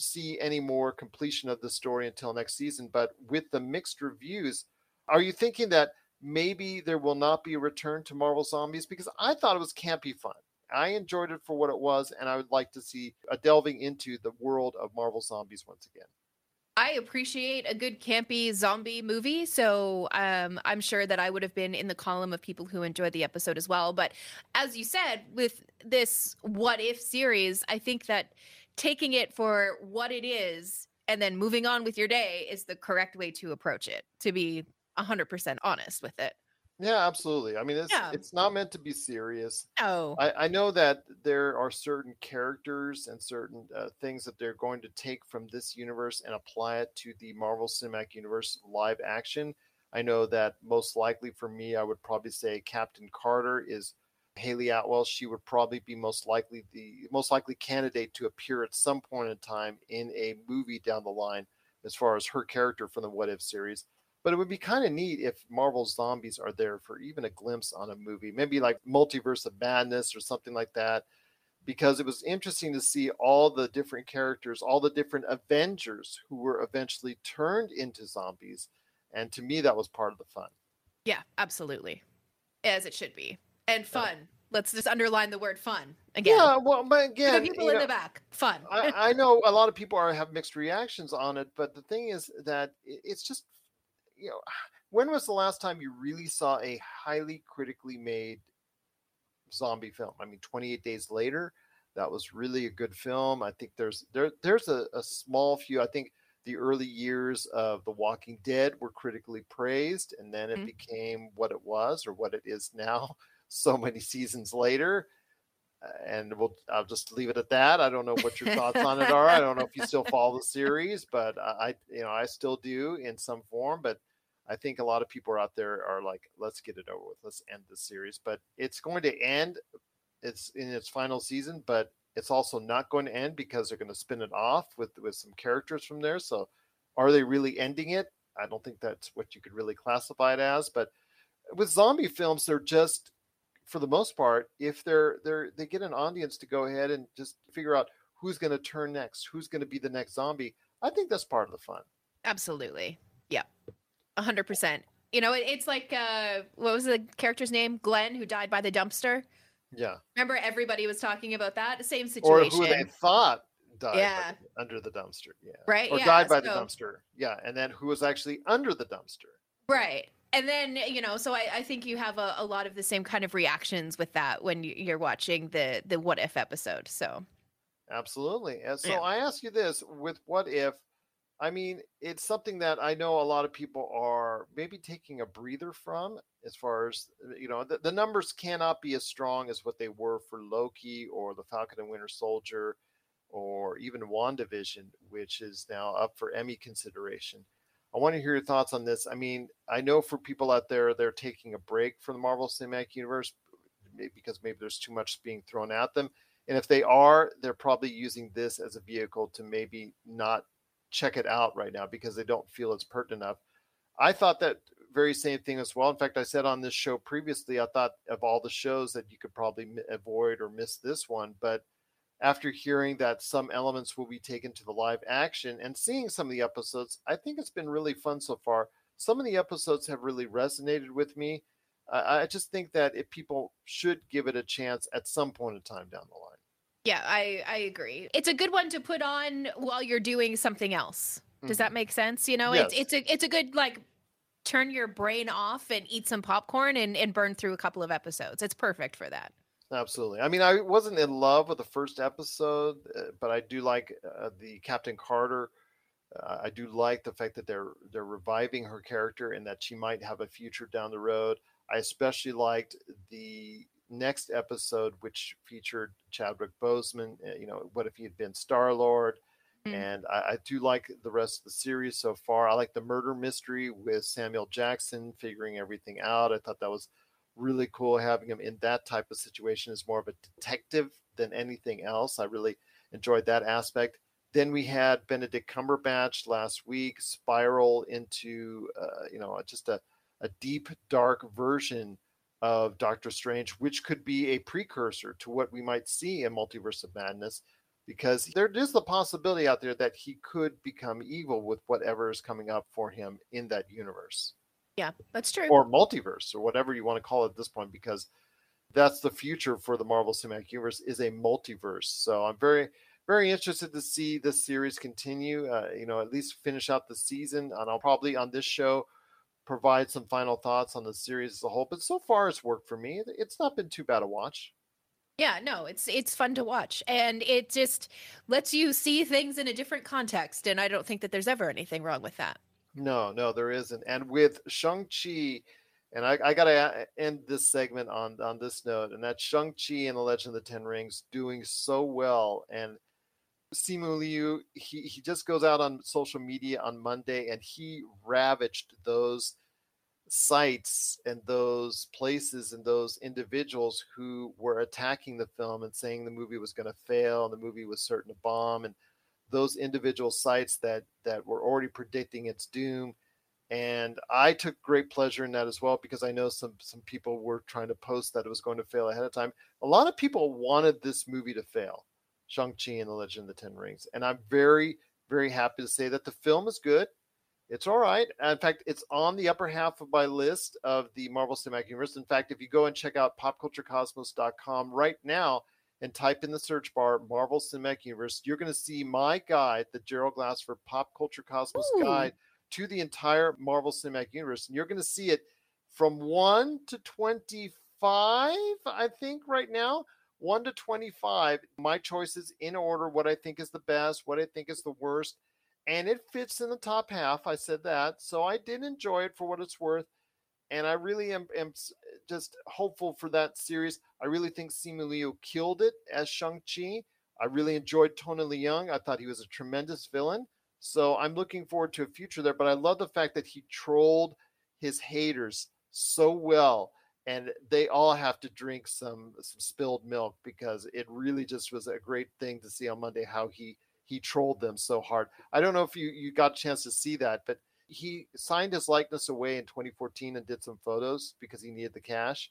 [SPEAKER 3] see any more completion of the story until next season, but with the mixed reviews, Are you thinking that maybe there will not be a return to Marvel Zombies? Because I thought it was campy fun. I enjoyed it for what it was, and I would like to see a delving into the world of Marvel Zombies once again.
[SPEAKER 5] I appreciate a good campy zombie movie, so um, I'm sure that I would have been in the column of people who enjoyed the episode as well. But as you said, with this what if series, I think that taking it for what it is and then moving on with your day is the correct way to approach it, to be 100% honest with it.
[SPEAKER 3] Yeah, absolutely. I mean, it's
[SPEAKER 5] Yeah.
[SPEAKER 3] it's not meant to be serious.
[SPEAKER 5] Oh,
[SPEAKER 3] I, I know that there are certain characters and certain uh, things that they're going to take from this universe and apply it to the Marvel Cinematic Universe live action. I know that most likely for me, I would probably say Captain Carter is Hayley Atwell. She would probably be most likely the most likely candidate to appear at some point in time in a movie down the line, as far as her character from the What If series. But it would be kind of neat if Marvel's zombies are there for even a glimpse on a movie, maybe like Multiverse of Madness or something like that, because it was interesting to see all the different characters, all the different Avengers who were eventually turned into zombies. And to me, that was part of the fun.
[SPEAKER 5] yeah, absolutely. As it should be. And fun. Let's just underline the word fun again.
[SPEAKER 3] Yeah, well, but again,
[SPEAKER 5] the people in
[SPEAKER 3] know,
[SPEAKER 5] the back. Fun.
[SPEAKER 3] I, I know a lot of people are have mixed reactions on it, but the thing is that it's just, you know, when was the last time you really saw a highly critically made zombie film? I mean, 28 Days Later, that was really a good film. I think there's there there's a, a small few. I think the early years of The Walking Dead were critically praised, and then it
[SPEAKER 5] Mhm.
[SPEAKER 3] became what it was or what it is now. So many seasons later, uh, and we'll I'll just leave it at that. I don't know what your thoughts on it are. I don't know if you still follow the series, but I, you know I still do in some form. But I think a lot of people out there are like, let's get it over with. Let's end the series. But it's going to end. It's in its final season, but it's also not going to end because they're going to spin it off with with some characters from there. So, are they really ending it? I don't think that's what you could really classify it as. But with zombie films, they're just for the most part, if they're they're they get an audience to go ahead and just figure out who's going to turn next, who's going to be the next zombie, I think that's part of the fun.
[SPEAKER 5] Absolutely. Yeah. A hundred percent. You know, it, it's like uh what was the character's name? Glenn, who died by the dumpster.
[SPEAKER 3] Yeah,
[SPEAKER 5] Remember everybody was talking about that? Same situation.
[SPEAKER 3] or who they thought died
[SPEAKER 5] Yeah.
[SPEAKER 3] the- under the dumpster. Yeah,
[SPEAKER 5] Right,
[SPEAKER 3] Or
[SPEAKER 5] yeah,
[SPEAKER 3] died by the dumpster. Yeah, and then who was actually under the dumpster.
[SPEAKER 5] Right. And then, you know, so I, I think you have a, a lot of the same kind of reactions with that when you- you're watching the the what if episode. So
[SPEAKER 3] Absolutely. And so
[SPEAKER 5] Yeah.
[SPEAKER 3] I ask you this with what if I mean it's something that I know a lot of people are maybe taking a breather from as far as you know the, the numbers cannot be as strong as what they were for Loki or the Falcon and Winter Soldier or even WandaVision which is now up for Emmy consideration. I want to hear your thoughts on this. I mean, I know for people out there they're taking a break from the Marvel Cinematic Universe because maybe there's too much being thrown at them. And if they are, they're probably using this as a vehicle to maybe not check it out right now because they don't feel it's pertinent enough. I thought that very same thing as well. In fact, I said on this show previously, I thought of all the shows that you could probably avoid or miss this one. But after hearing that some elements will be taken to the live action and seeing some of the episodes, I think it's been really fun so far. Some of the episodes have really resonated with me. I I just think that if people should give it a chance at some point in time down the line.
[SPEAKER 5] yeah, I, I agree. It's a good one to put on while you're doing something else. Does that mm-hmm. make sense? You know, it's it's a it's a good like turn your brain off and eat some popcorn and, and burn through a couple of episodes. It's perfect for that.
[SPEAKER 3] Absolutely. I mean, I wasn't in love with the first episode, uh, but I do like uh, the Captain Carter. Uh, I do like the fact that they're they're reviving her character and that she might have a future down the road. I especially liked the next episode, which featured Chadwick Boseman. uh, You know, what if he had been Star Lord?
[SPEAKER 5] Mm.
[SPEAKER 3] And I, I do like the rest of the series so far. I like the murder mystery with Samuel Jackson figuring everything out. I thought that was really cool having him in that type of situation as more of a detective than anything else. I really enjoyed that aspect. Then we had Benedict Cumberbatch last week spiral into, uh, you know, just a, a deep, dark version of Doctor Strange, which could be a precursor to what we might see in Multiverse of Madness, because there is the possibility out there that he could become evil with whatever is coming up for him in that universe.
[SPEAKER 5] Yeah, that's true.
[SPEAKER 3] or multiverse or whatever you want to call it at this point because that's the future for the Marvel Cinematic Universe is a multiverse. So I'm very very interested to see this series continue. Uh, you know, at least finish out the season, and I'll probably on this show provide some final thoughts on the series as a whole. But so far, it's worked for me. It's not been too bad to watch.
[SPEAKER 5] Yeah, no, it's it's fun to watch and it just lets you see things in a different context and I don't think that there's ever anything wrong with that.
[SPEAKER 3] No, no, there isn't. And with Shang-Chi, and I, I got to uh, end this segment on, on this note, and that Shang-Chi and the Legend of the Ten Rings doing so well. And Simu Liu, he, he just goes out on social media on Monday and he ravaged those sites and those places and those individuals who were attacking the film and saying the movie was going to fail and the movie was certain to bomb and those individual sites that that were already predicting its doom and i took great pleasure in that as well because i know some some people were trying to post that it was going to fail ahead of time a lot of people wanted this movie to fail shang-chi and the legend of the ten rings and i'm very very happy to say that the film is good it's all right. In fact, it's on the upper half of my list of the Marvel Cinematic Universe. In fact, if you go and check out popculturecosmos.com right now and type in the search bar Marvel Cinematic Universe, you're going to see my guide, the Gerald Glassford Pop Culture Cosmos
[SPEAKER 5] Ooh.
[SPEAKER 3] guide to the entire Marvel Cinematic Universe. And you're going to see it from 1 to 25, I think, right now. 1 to 25. My choices in order what I think is the best, what I think is the worst and it fits in the top half. I said that, so I did enjoy it for what it's worth, and I really am, am just hopeful for that series. I really think Simu Liu killed it as Shang Chi. I really enjoyed Tony Leung. I thought he was a tremendous villain. So I'm looking forward to a future there. But I love the fact that he trolled his haters so well, and they all have to drink some some spilled milk because it really just was a great thing to see on Monday how he he trolled them so hard. I don't know if you you got a chance to see that, but he signed his likeness away in 2014 and did some photos because he needed the cash.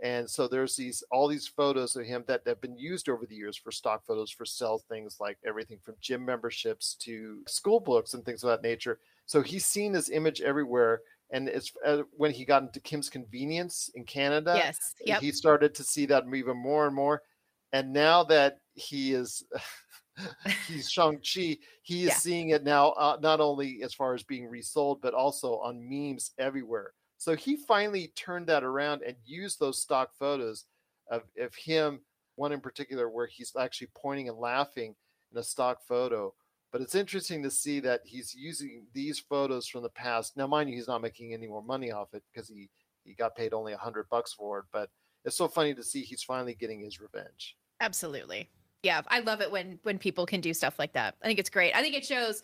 [SPEAKER 3] And so there's these all these photos of him that have been used over the years for stock photos for sell things like everything from gym memberships to school books and things of that nature. So he's seen his image everywhere. And it's uh, when he got into Kim's Convenience in Canada.
[SPEAKER 5] Yes. Yep.
[SPEAKER 3] He started to see that even more and more. And now that he is he's Shang-Chi, he is
[SPEAKER 5] Yeah.
[SPEAKER 3] seeing it now, uh, not only as far as being resold, but also on memes everywhere. So he finally turned that around and used those stock photos of, of him, one in particular, where he's actually pointing and laughing in a stock photo. But it's interesting to see that he's using these photos from the past. Now, mind you, he's not making any more money off it because he, he got paid only a hundred bucks for it. But it's so funny to see he's finally getting his revenge.
[SPEAKER 5] Absolutely. Yeah, I love it when when people can do stuff like that. I think it's great. I think it shows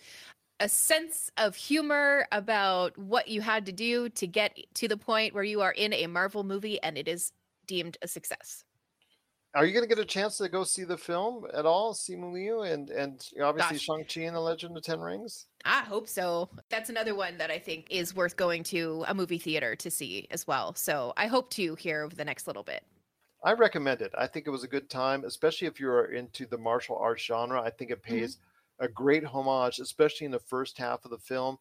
[SPEAKER 5] a sense of humor about what you had to do to get to the point where you are in a Marvel movie and it is deemed a success.
[SPEAKER 3] Are you going to get a chance to go see the film at all, Simu Liu, and and obviously
[SPEAKER 5] Gosh.
[SPEAKER 3] Shang Chi and the Legend of Ten Rings?
[SPEAKER 5] I hope so. That's another one that I think is worth going to a movie theater to see as well. So I hope to here over the next little bit.
[SPEAKER 3] I recommend it. I think it was a good time, especially if you're into the martial arts genre. I think it mm-hmm. pays a great homage, especially in the first half of the film,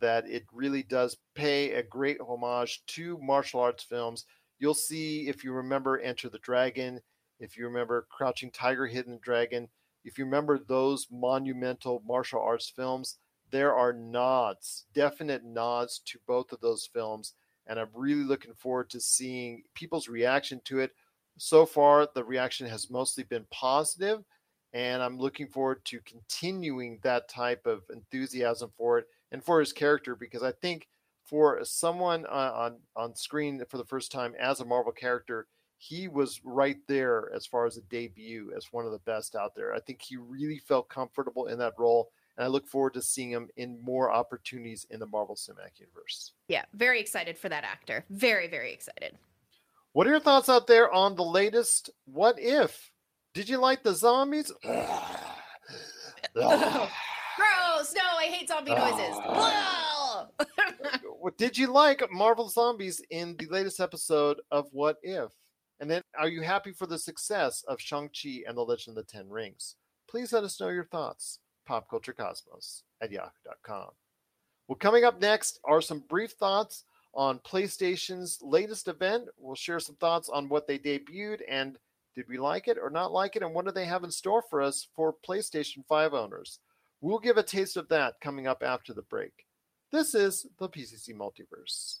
[SPEAKER 3] that it really does pay a great homage to martial arts films. You'll see, if you remember Enter the Dragon, if you remember Crouching Tiger, Hidden Dragon, if you remember those monumental martial arts films, there are nods, definite nods to both of those films. And I'm really looking forward to seeing people's reaction to it so far the reaction has mostly been positive and i'm looking forward to continuing that type of enthusiasm for it and for his character because i think for someone on on, on screen for the first time as a marvel character he was right there as far as a debut as one of the best out there i think he really felt comfortable in that role and i look forward to seeing him in more opportunities in the marvel cinematic universe
[SPEAKER 5] Yeah, very excited for that actor. Very, very excited.
[SPEAKER 3] What are your thoughts out there on the latest What If? Did you like the zombies?
[SPEAKER 5] Gross! No, I hate zombie noises.
[SPEAKER 3] What- Did you like Marvel Zombies in the latest episode of What If? And then are you happy for the success of Shang-Chi and the Legend of the Ten Rings? Please let us know your thoughts. Popculturecosmos at yahoo.com. Well, coming up next are some brief thoughts on PlayStation's latest event. We'll share some thoughts on what they debuted and did we like it or not like it, and what do they have in store for us for PlayStation 5 owners. We'll give a taste of that coming up after the break. This is the PCC Multiverse.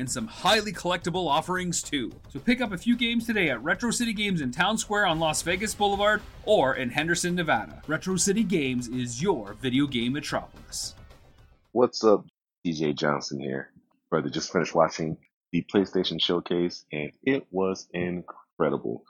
[SPEAKER 8] and some highly collectible offerings too. So pick up a few games today at Retro City Games in Town Square on Las Vegas Boulevard or in Henderson, Nevada. Retro City Games is your video game metropolis.
[SPEAKER 9] What's up? DJ Johnson here. Brother, just finished watching the PlayStation Showcase and it was incredible.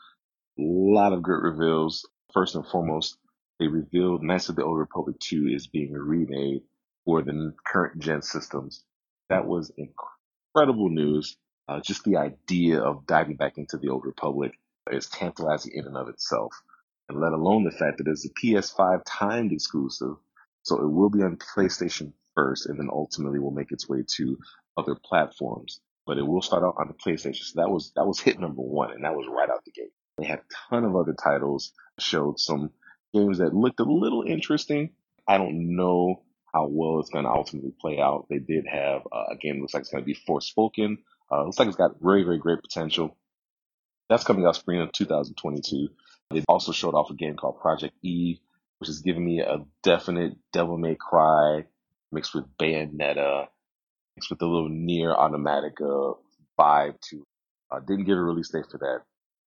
[SPEAKER 9] A lot of great reveals. First and foremost, they revealed Knights of the Old Republic 2 is being remade for the current gen systems. That was incredible news. Uh, just the idea of diving back into the Old Republic is tantalizing in and of itself. And let alone the fact that it's a PS5 timed exclusive. So it will be on PlayStation first and then ultimately will make its way to other platforms. But it will start out on the PlayStation. So that was that was hit number one and that was right out the gate. They had a ton of other titles, showed some games that looked a little interesting. I don't know how well it's going to ultimately play out. They did have uh, a game that looks like it's going to be Forspoken. Uh, looks like it's got very, very great potential. That's coming out spring of 2022. They also showed off a game called Project Eve, which is giving me a definite Devil May Cry mixed with Bayonetta, mixed with a little NieR Automata vibe to uh, didn't give a release date for that.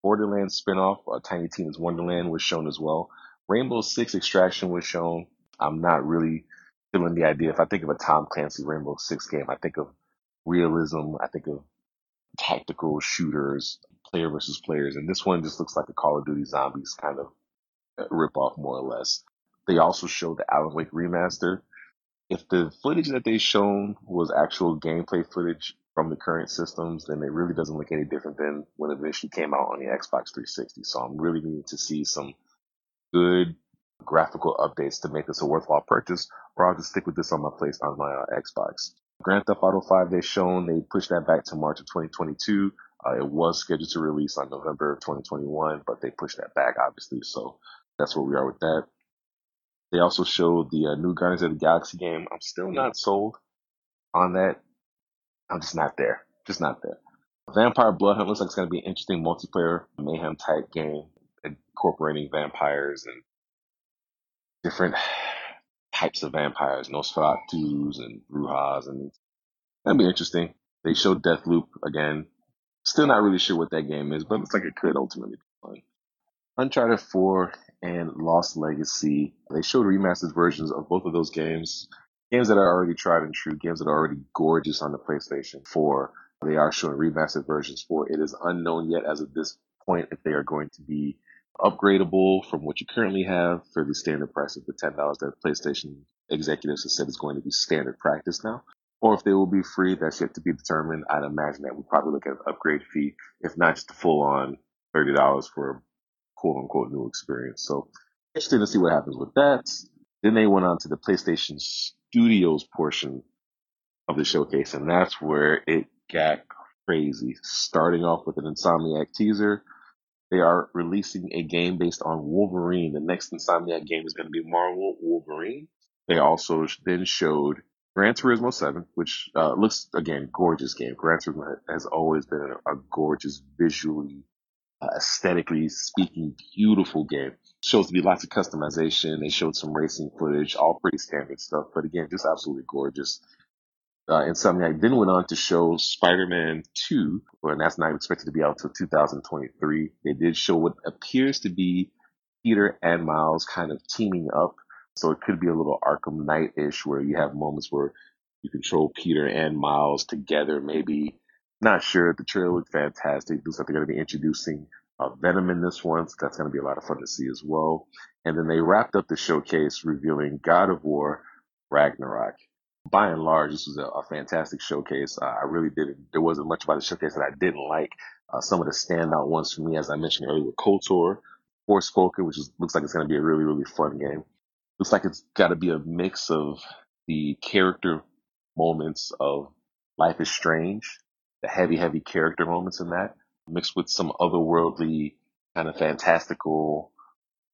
[SPEAKER 9] Borderlands spinoff, uh, Tiny Tina's Wonderland was shown as well. Rainbow Six Extraction was shown. I'm not really feeling the idea. If I think of a Tom Clancy Rainbow Six game, I think of realism. I think of tactical shooters, player versus players, and this one just looks like a Call of Duty Zombies kind of uh, rip off, more or less. They also showed the Alan Wake remaster. If the footage that they shown was actual gameplay footage from the current systems, then it really doesn't look any different than when it initially came out on the Xbox 360. So I'm really needing to see some good graphical updates to make this a worthwhile purchase, or I'll just stick with this on my place on my uh, Xbox. Grand Theft Auto 5 they've shown they pushed that back to March of 2022. Uh, it was scheduled to release on November of 2021, but they pushed that back obviously. So that's where we are with that. They also showed the uh, new Guardians of the Galaxy game. I'm still not sold on that. I'm just not there. Just not there. Vampire Bloodhunt looks like it's going to be an interesting multiplayer mayhem type game incorporating vampires and different types of vampires, Nosferatus and Brujas, and that'd be interesting. They showed Deathloop again. Still not really sure what that game is, but looks like it could ultimately be fun. Uncharted 4 and Lost Legacy. They showed remastered versions of both of those games. Games that are already tried and true, games that are already gorgeous on the PlayStation 4. They are showing remastered versions for. It is unknown yet as of this point if they are going to be upgradable from what you currently have for the standard price of the $10 that PlayStation executives have said is going to be standard practice now. Or if they will be free, that's yet to be determined. I'd imagine that we'd probably look at an upgrade fee, if not just a full on $30 for a quote unquote new experience. So interesting to see what happens with that. Then they went on to the PlayStation Studios portion of the showcase, and that's where it got crazy. Starting off with an Insomniac teaser, they are releasing a game based on Wolverine. The next Insomniac game is going to be Marvel Wolverine. They also then showed Gran Turismo 7, which uh, looks, again, gorgeous game. Gran Turismo has always been a, a gorgeous, visually, uh, aesthetically speaking, beautiful game. Shows to be lots of customization. They showed some racing footage, all pretty standard stuff, but again, just absolutely gorgeous uh, Insomniac then went on to show Spider-Man 2, and that's not expected to be out until 2023. They did show what appears to be Peter and Miles kind of teaming up. So it could be a little Arkham Knight-ish where you have moments where you control Peter and Miles together, maybe. Not sure. The trailer looked fantastic. Looks like they're going to be introducing uh, Venom in this one, so that's going to be a lot of fun to see as well. And then they wrapped up the showcase revealing God of War Ragnarok by and large, this was a, a fantastic showcase. Uh, I really didn't. There wasn't much about the showcase that I didn't like. Uh, some of the standout ones for me, as I mentioned earlier, were KOTOR, Forspoken, which is, looks like it's going to be a really, really fun game. looks like it's got to be a mix of the character moments of Life is Strange, the heavy, heavy character moments in that, mixed with some otherworldly kind of fantastical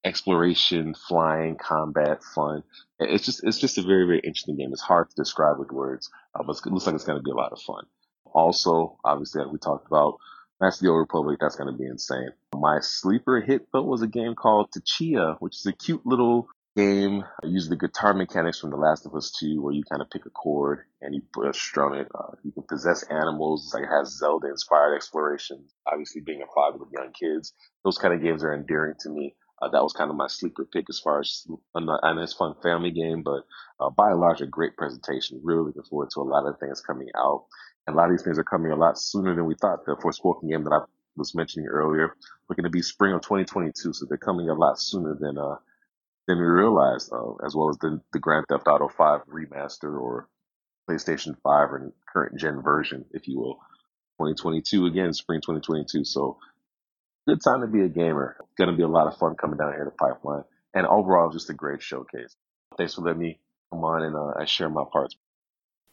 [SPEAKER 9] exploration, flying, combat, fun. It's just it's just a very very interesting game. It's hard to describe with words, uh, but it looks like it's going to be a lot of fun. Also, obviously, we talked about, of the Old Republic. That's going to be insane. My sleeper hit though was a game called Tchia, which is a cute little game. I use the guitar mechanics from The Last of Us 2, where you kind of pick a chord and you put a strum it. Uh, you can possess animals. It's like it has Zelda inspired exploration. Obviously, being a father with young kids, those kind of games are endearing to me. Uh, that was kind of my sleeper pick as far as a nice fun family game, but uh, by and large, a great presentation. Really looking forward to a lot of things coming out. And a lot of these things are coming a lot sooner than we thought. The Forspoken game that I was mentioning earlier, looking to be spring of 2022, so they're coming a lot sooner than uh, than we realized, uh, as well as the, the Grand Theft Auto 5 remaster or PlayStation 5 or current gen version, if you will. 2022 again, spring 2022. So good time to be a gamer. It's Going to be a lot of fun coming down here to Pipeline. And overall, it's just a great showcase. Thanks for letting me come on and uh, share my parts.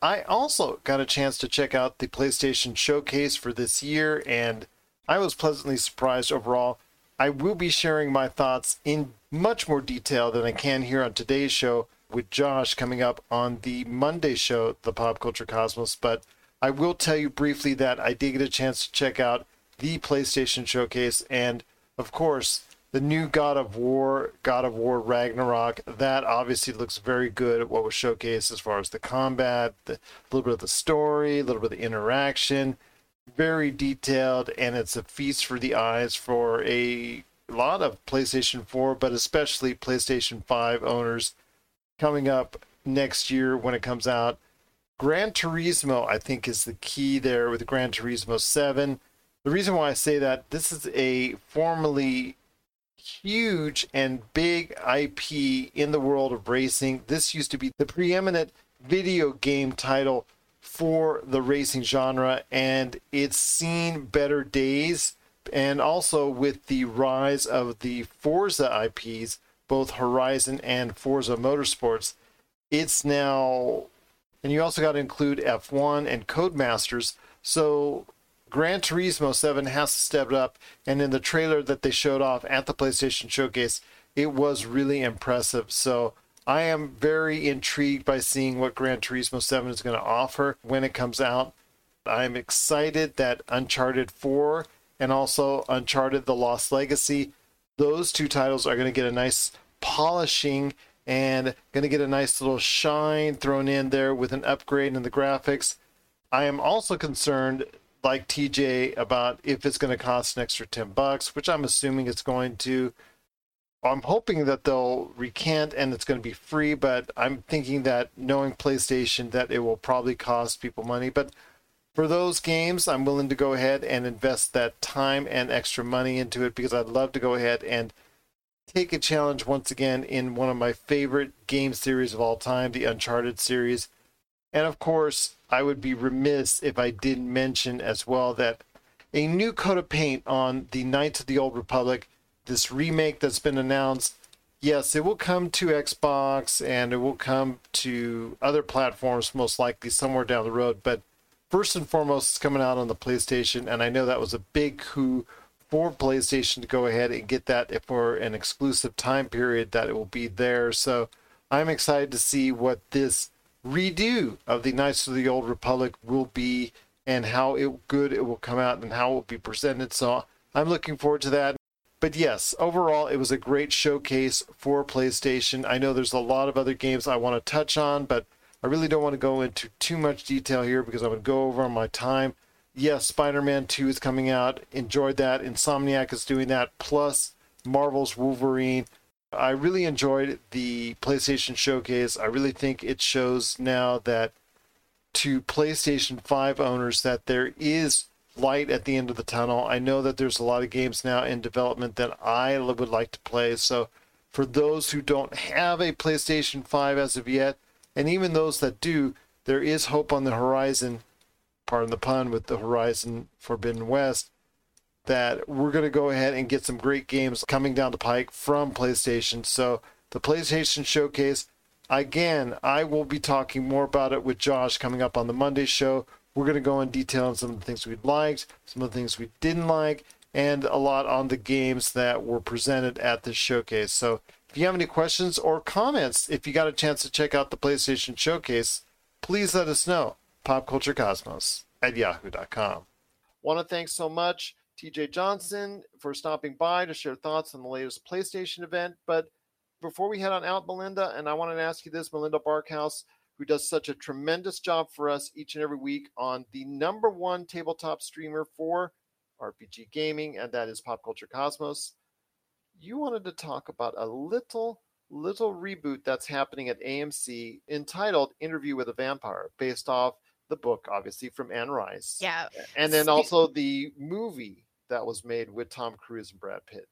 [SPEAKER 3] I also got a chance to check out the PlayStation Showcase for this year, and I was pleasantly surprised overall. I will be sharing my thoughts in much more detail than I can here on today's show with Josh coming up on the Monday show, the Pop Culture Cosmos. But I will tell you briefly that I did get a chance to check out the PlayStation Showcase, and of course, the new God of War, God of War Ragnarok. That obviously looks very good at what was showcased as far as the combat, a little bit of the story, a little bit of the interaction. Very detailed, and it's a feast for the eyes for a lot of PlayStation 4, but especially PlayStation 5 owners coming up next year when it comes out. Gran Turismo, I think, is the key there with Gran Turismo 7. The reason why I say that, this is a formerly huge and big IP in the world of racing. This used to be the preeminent video game title for the racing genre, and it's seen better days. And also with the rise of the Forza IPs, both Horizon and Forza Motorsports, it's now, and you also got to include F1 and Codemasters. So Gran Turismo 7 has to step up. And in the trailer that they showed off at the PlayStation Showcase, it was really impressive. So I am very intrigued by seeing what Gran Turismo 7 is going to offer when it comes out. I'm excited that Uncharted 4 and also Uncharted The Lost Legacy, those two titles are going to get a nice polishing and going to get a nice little shine thrown in there with an upgrade in the graphics. I am also concerned like TJ about if it's going to cost an extra 10 bucks, which I'm assuming it's going to. I'm hoping that they'll recant and it's going to be free, but I'm thinking that knowing PlayStation that it will probably cost people money. But for those games, I'm willing to go ahead and invest that time and extra money into it because I'd love to go ahead and take a challenge once again in one of my favorite game series of all time, the Uncharted series. And of course, I would be remiss if I didn't mention as well that a new coat of paint on the Knights of the Old Republic, this remake that's been announced. Yes, it will come to Xbox and it will come to other platforms, most likely somewhere down the road. But first and foremost, it's coming out on the PlayStation, and I know that was a big coup for PlayStation to go ahead and get that for an exclusive time period that it will be there. So I'm excited to see what this redo of the Knights of the Old Republic will be and how it, good it will come out and how it will be presented. So I'm looking forward to that. But yes, overall, it was a great showcase for PlayStation. I know there's a lot of other games I want to touch on, but I really don't want to go into too much detail here because I'm going to go over on my time. Yes, Spider Man 2 is coming out. Enjoyed that. Insomniac is doing that, plus Marvel's Wolverine. I really enjoyed the PlayStation Showcase. I really think it shows now that to PlayStation 5 owners that there is light at the end of the tunnel. I know that there's a lot of games now in development that I would like to play. So for those who don't have a PlayStation 5 as of yet, and even those that do, there is hope on the horizon. Pardon the pun with the Horizon Forbidden West that we're going to go ahead and get some great games coming down the pike from PlayStation. So the PlayStation Showcase. Again, I will be talking more about it with Josh coming up on the Monday show. We're going to go in detail on some of the things we liked, some of the things we didn't like, and a lot on the games that were presented at this showcase. So if you have any questions or comments, if you got a chance to check out the PlayStation Showcase, please let us know. PopCultureCosmos at yahoo.com. Want to thank so much TJ Johnson for stopping by to share thoughts on the latest PlayStation event. But before we head on out, Melinda, and I want to ask you this Melinda Barkhouse, who does such a tremendous job for us each and every week on the number one tabletop streamer for RPG gaming, and that is Pop Culture Cosmos. You wanted to talk about a little, little reboot that's happening at AMC entitled Interview with a Vampire, based off the book, obviously, from Anne Rice.
[SPEAKER 5] Yeah.
[SPEAKER 3] And then also the movie that was made with Tom Cruise and Brad Pitt.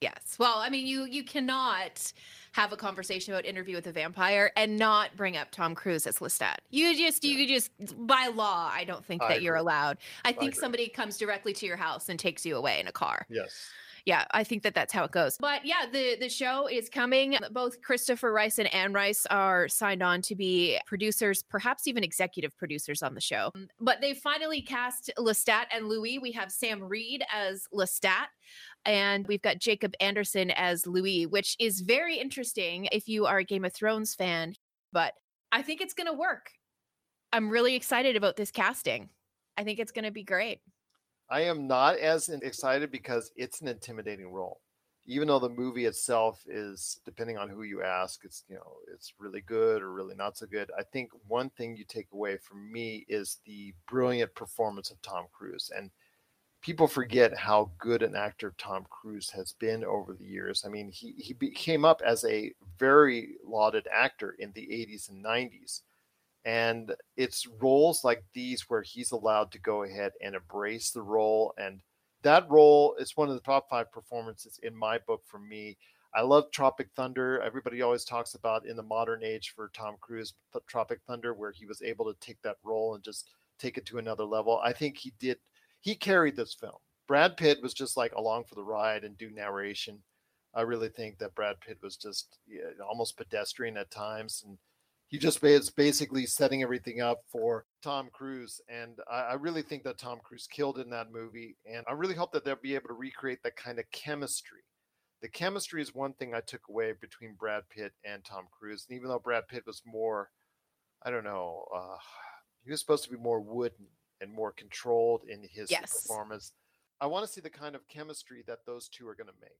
[SPEAKER 5] Yes. Well, I mean, you you cannot have a conversation about Interview with a Vampire and not bring up Tom Cruise as Lestat. You just you just by law, I don't think
[SPEAKER 3] I
[SPEAKER 5] that you're allowed. I think
[SPEAKER 3] agree.
[SPEAKER 5] somebody comes directly to your house and takes you away in a car.
[SPEAKER 3] Yes.
[SPEAKER 5] Yeah, I think that that's how it goes. But yeah, the the show is coming. Both Christopher Rice and Anne Rice are signed on to be producers, perhaps even executive producers on the show. But they finally cast Lestat and Louis. We have Sam Reid as Lestat. And we've got Jacob Anderson as Louis, which is very interesting if you are a Game of Thrones fan. But I think it's going to work. I'm really excited about this casting. I think it's going to be great.
[SPEAKER 3] I am not as excited because it's an intimidating role. Even though the movie itself is, depending on who you ask, it's you know it's really good or really not so good. I think one thing you take away from me is the brilliant performance of Tom Cruise, and people forget how good an actor Tom Cruise has been over the years. I mean, he he came up as a very lauded actor in the 80s and 90s and it's roles like these where he's allowed to go ahead and embrace the role and that role is one of the top five performances in my book for me. I love tropic thunder. Everybody always talks about in the modern age for tom cruise tropic thunder where he was able to take that role and just take it to another level. I think he did he carried this film. Brad pitt was just like along for the ride and do narration. I really think that brad pitt was just yeah, almost pedestrian at times and he just is basically setting everything up for Tom Cruise. And I, I really think that Tom Cruise killed in that movie. And I really hope that they'll be able to recreate that kind of chemistry. The chemistry is one thing I took away between Brad Pitt and Tom Cruise. And even though Brad Pitt was more, I don't know, uh, he was supposed to be more wooden and more controlled in his
[SPEAKER 5] Yes.
[SPEAKER 3] performance. I want to see the kind of chemistry that those two are going to make.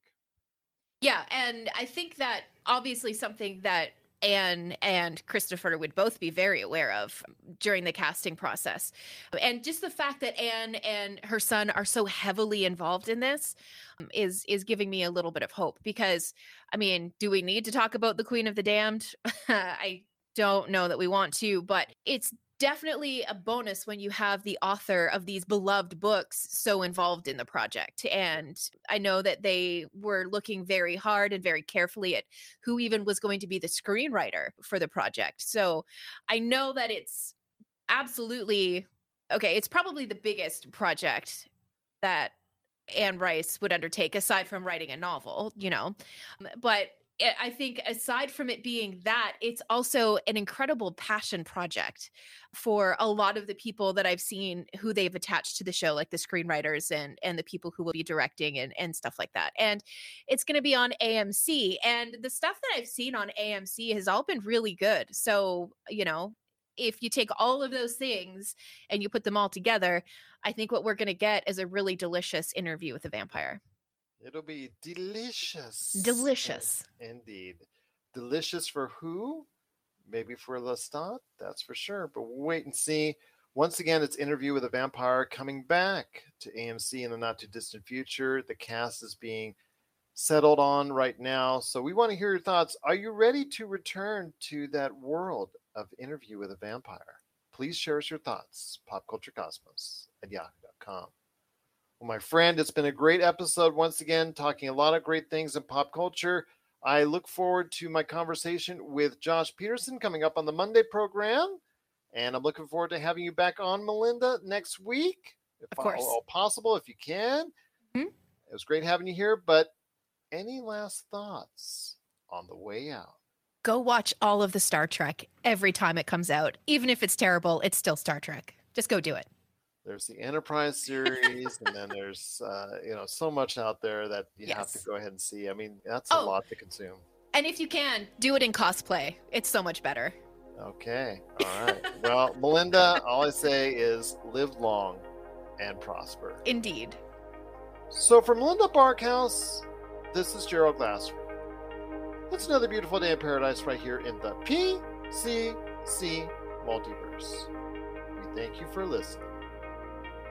[SPEAKER 5] Yeah, and I think that obviously something that Anne and Christopher would both be very aware of during the casting process. And just the fact that Anne and her son are so heavily involved in this um, is is giving me a little bit of hope because I mean, do we need to talk about the Queen of the Damned? I don't know that we want to, but it's definitely a bonus when you have the author of these beloved books so involved in the project. And I know that they were looking very hard and very carefully at who even was going to be the screenwriter for the project. So I know that it's absolutely okay, it's probably the biggest project that Anne Rice would undertake aside from writing a novel, you know. But I- I think aside from it being that, it's also an incredible passion project for a lot of the people that I've seen who they've attached to the show, like the screenwriters and and the people who will be directing and and stuff like that. And it's going to be on AMC, and the stuff that I've seen on AMC has all been really good. So you know, if you take all of those things and you put them all together, I think what we're going to get is a really delicious interview with a vampire.
[SPEAKER 3] It'll be delicious.
[SPEAKER 5] Delicious.
[SPEAKER 3] Indeed. Delicious for who? Maybe for Lestat, that's for sure. But we'll wait and see. Once again, it's Interview with a Vampire coming back to AMC in the not too distant future. The cast is being settled on right now. So we want to hear your thoughts. Are you ready to return to that world of Interview with a Vampire? Please share us your thoughts. Popculturecosmos at yahoo.com. Well, my friend, it's been a great episode once again, talking a lot of great things in pop culture. I look forward to my conversation with Josh Peterson coming up on the Monday program. And I'm looking forward to having you back on, Melinda, next week. If
[SPEAKER 5] Of course.
[SPEAKER 3] all, all possible, if you can.
[SPEAKER 5] Mhm.
[SPEAKER 3] It was great having you here. But any last thoughts on the way out.
[SPEAKER 5] Go watch all of the Star Trek every time it comes out. Even if it's terrible, it's still Star Trek. Just go do it.
[SPEAKER 3] There's the Enterprise series, and then there's uh, you know so much out there that you have to go ahead and see. I mean, that's a
[SPEAKER 5] Oh.
[SPEAKER 3] lot to consume.
[SPEAKER 5] And if you can, do it in cosplay. It's so much better.
[SPEAKER 3] Okay, all right. well, Melinda, all I say is live long and prosper.
[SPEAKER 5] Indeed.
[SPEAKER 3] So from Linda Barkhouse, this is Gerald Glasser. It's another beautiful day in paradise right here in the PCC multiverse. We thank you for listening.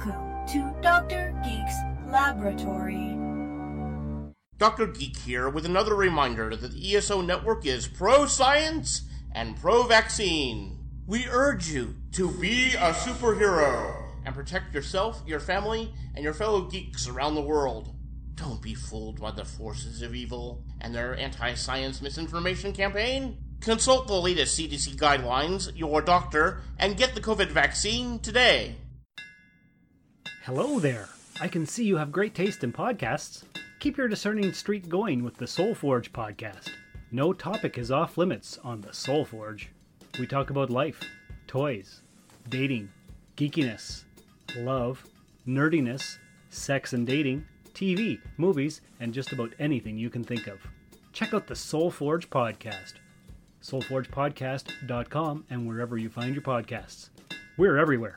[SPEAKER 10] Welcome to Dr. Geek's Laboratory.
[SPEAKER 11] Dr. Geek here with another reminder that the ESO network is pro science and pro vaccine. We urge you to be a superhero and protect yourself, your family, and your fellow geeks around the world. Don't be fooled by the forces of evil and their anti science misinformation campaign. Consult the latest CDC guidelines, your doctor, and get the COVID vaccine today.
[SPEAKER 12] Hello there. I can see you have great taste in podcasts. Keep your discerning streak going with the Soul Forge podcast. No topic is off limits on the Soul Forge. We talk about life, toys, dating, geekiness, love, nerdiness, sex and dating, TV, movies, and just about anything you can think of. Check out the Soul Forge podcast. SoulForgePodcast.com and wherever you find your podcasts. We're everywhere.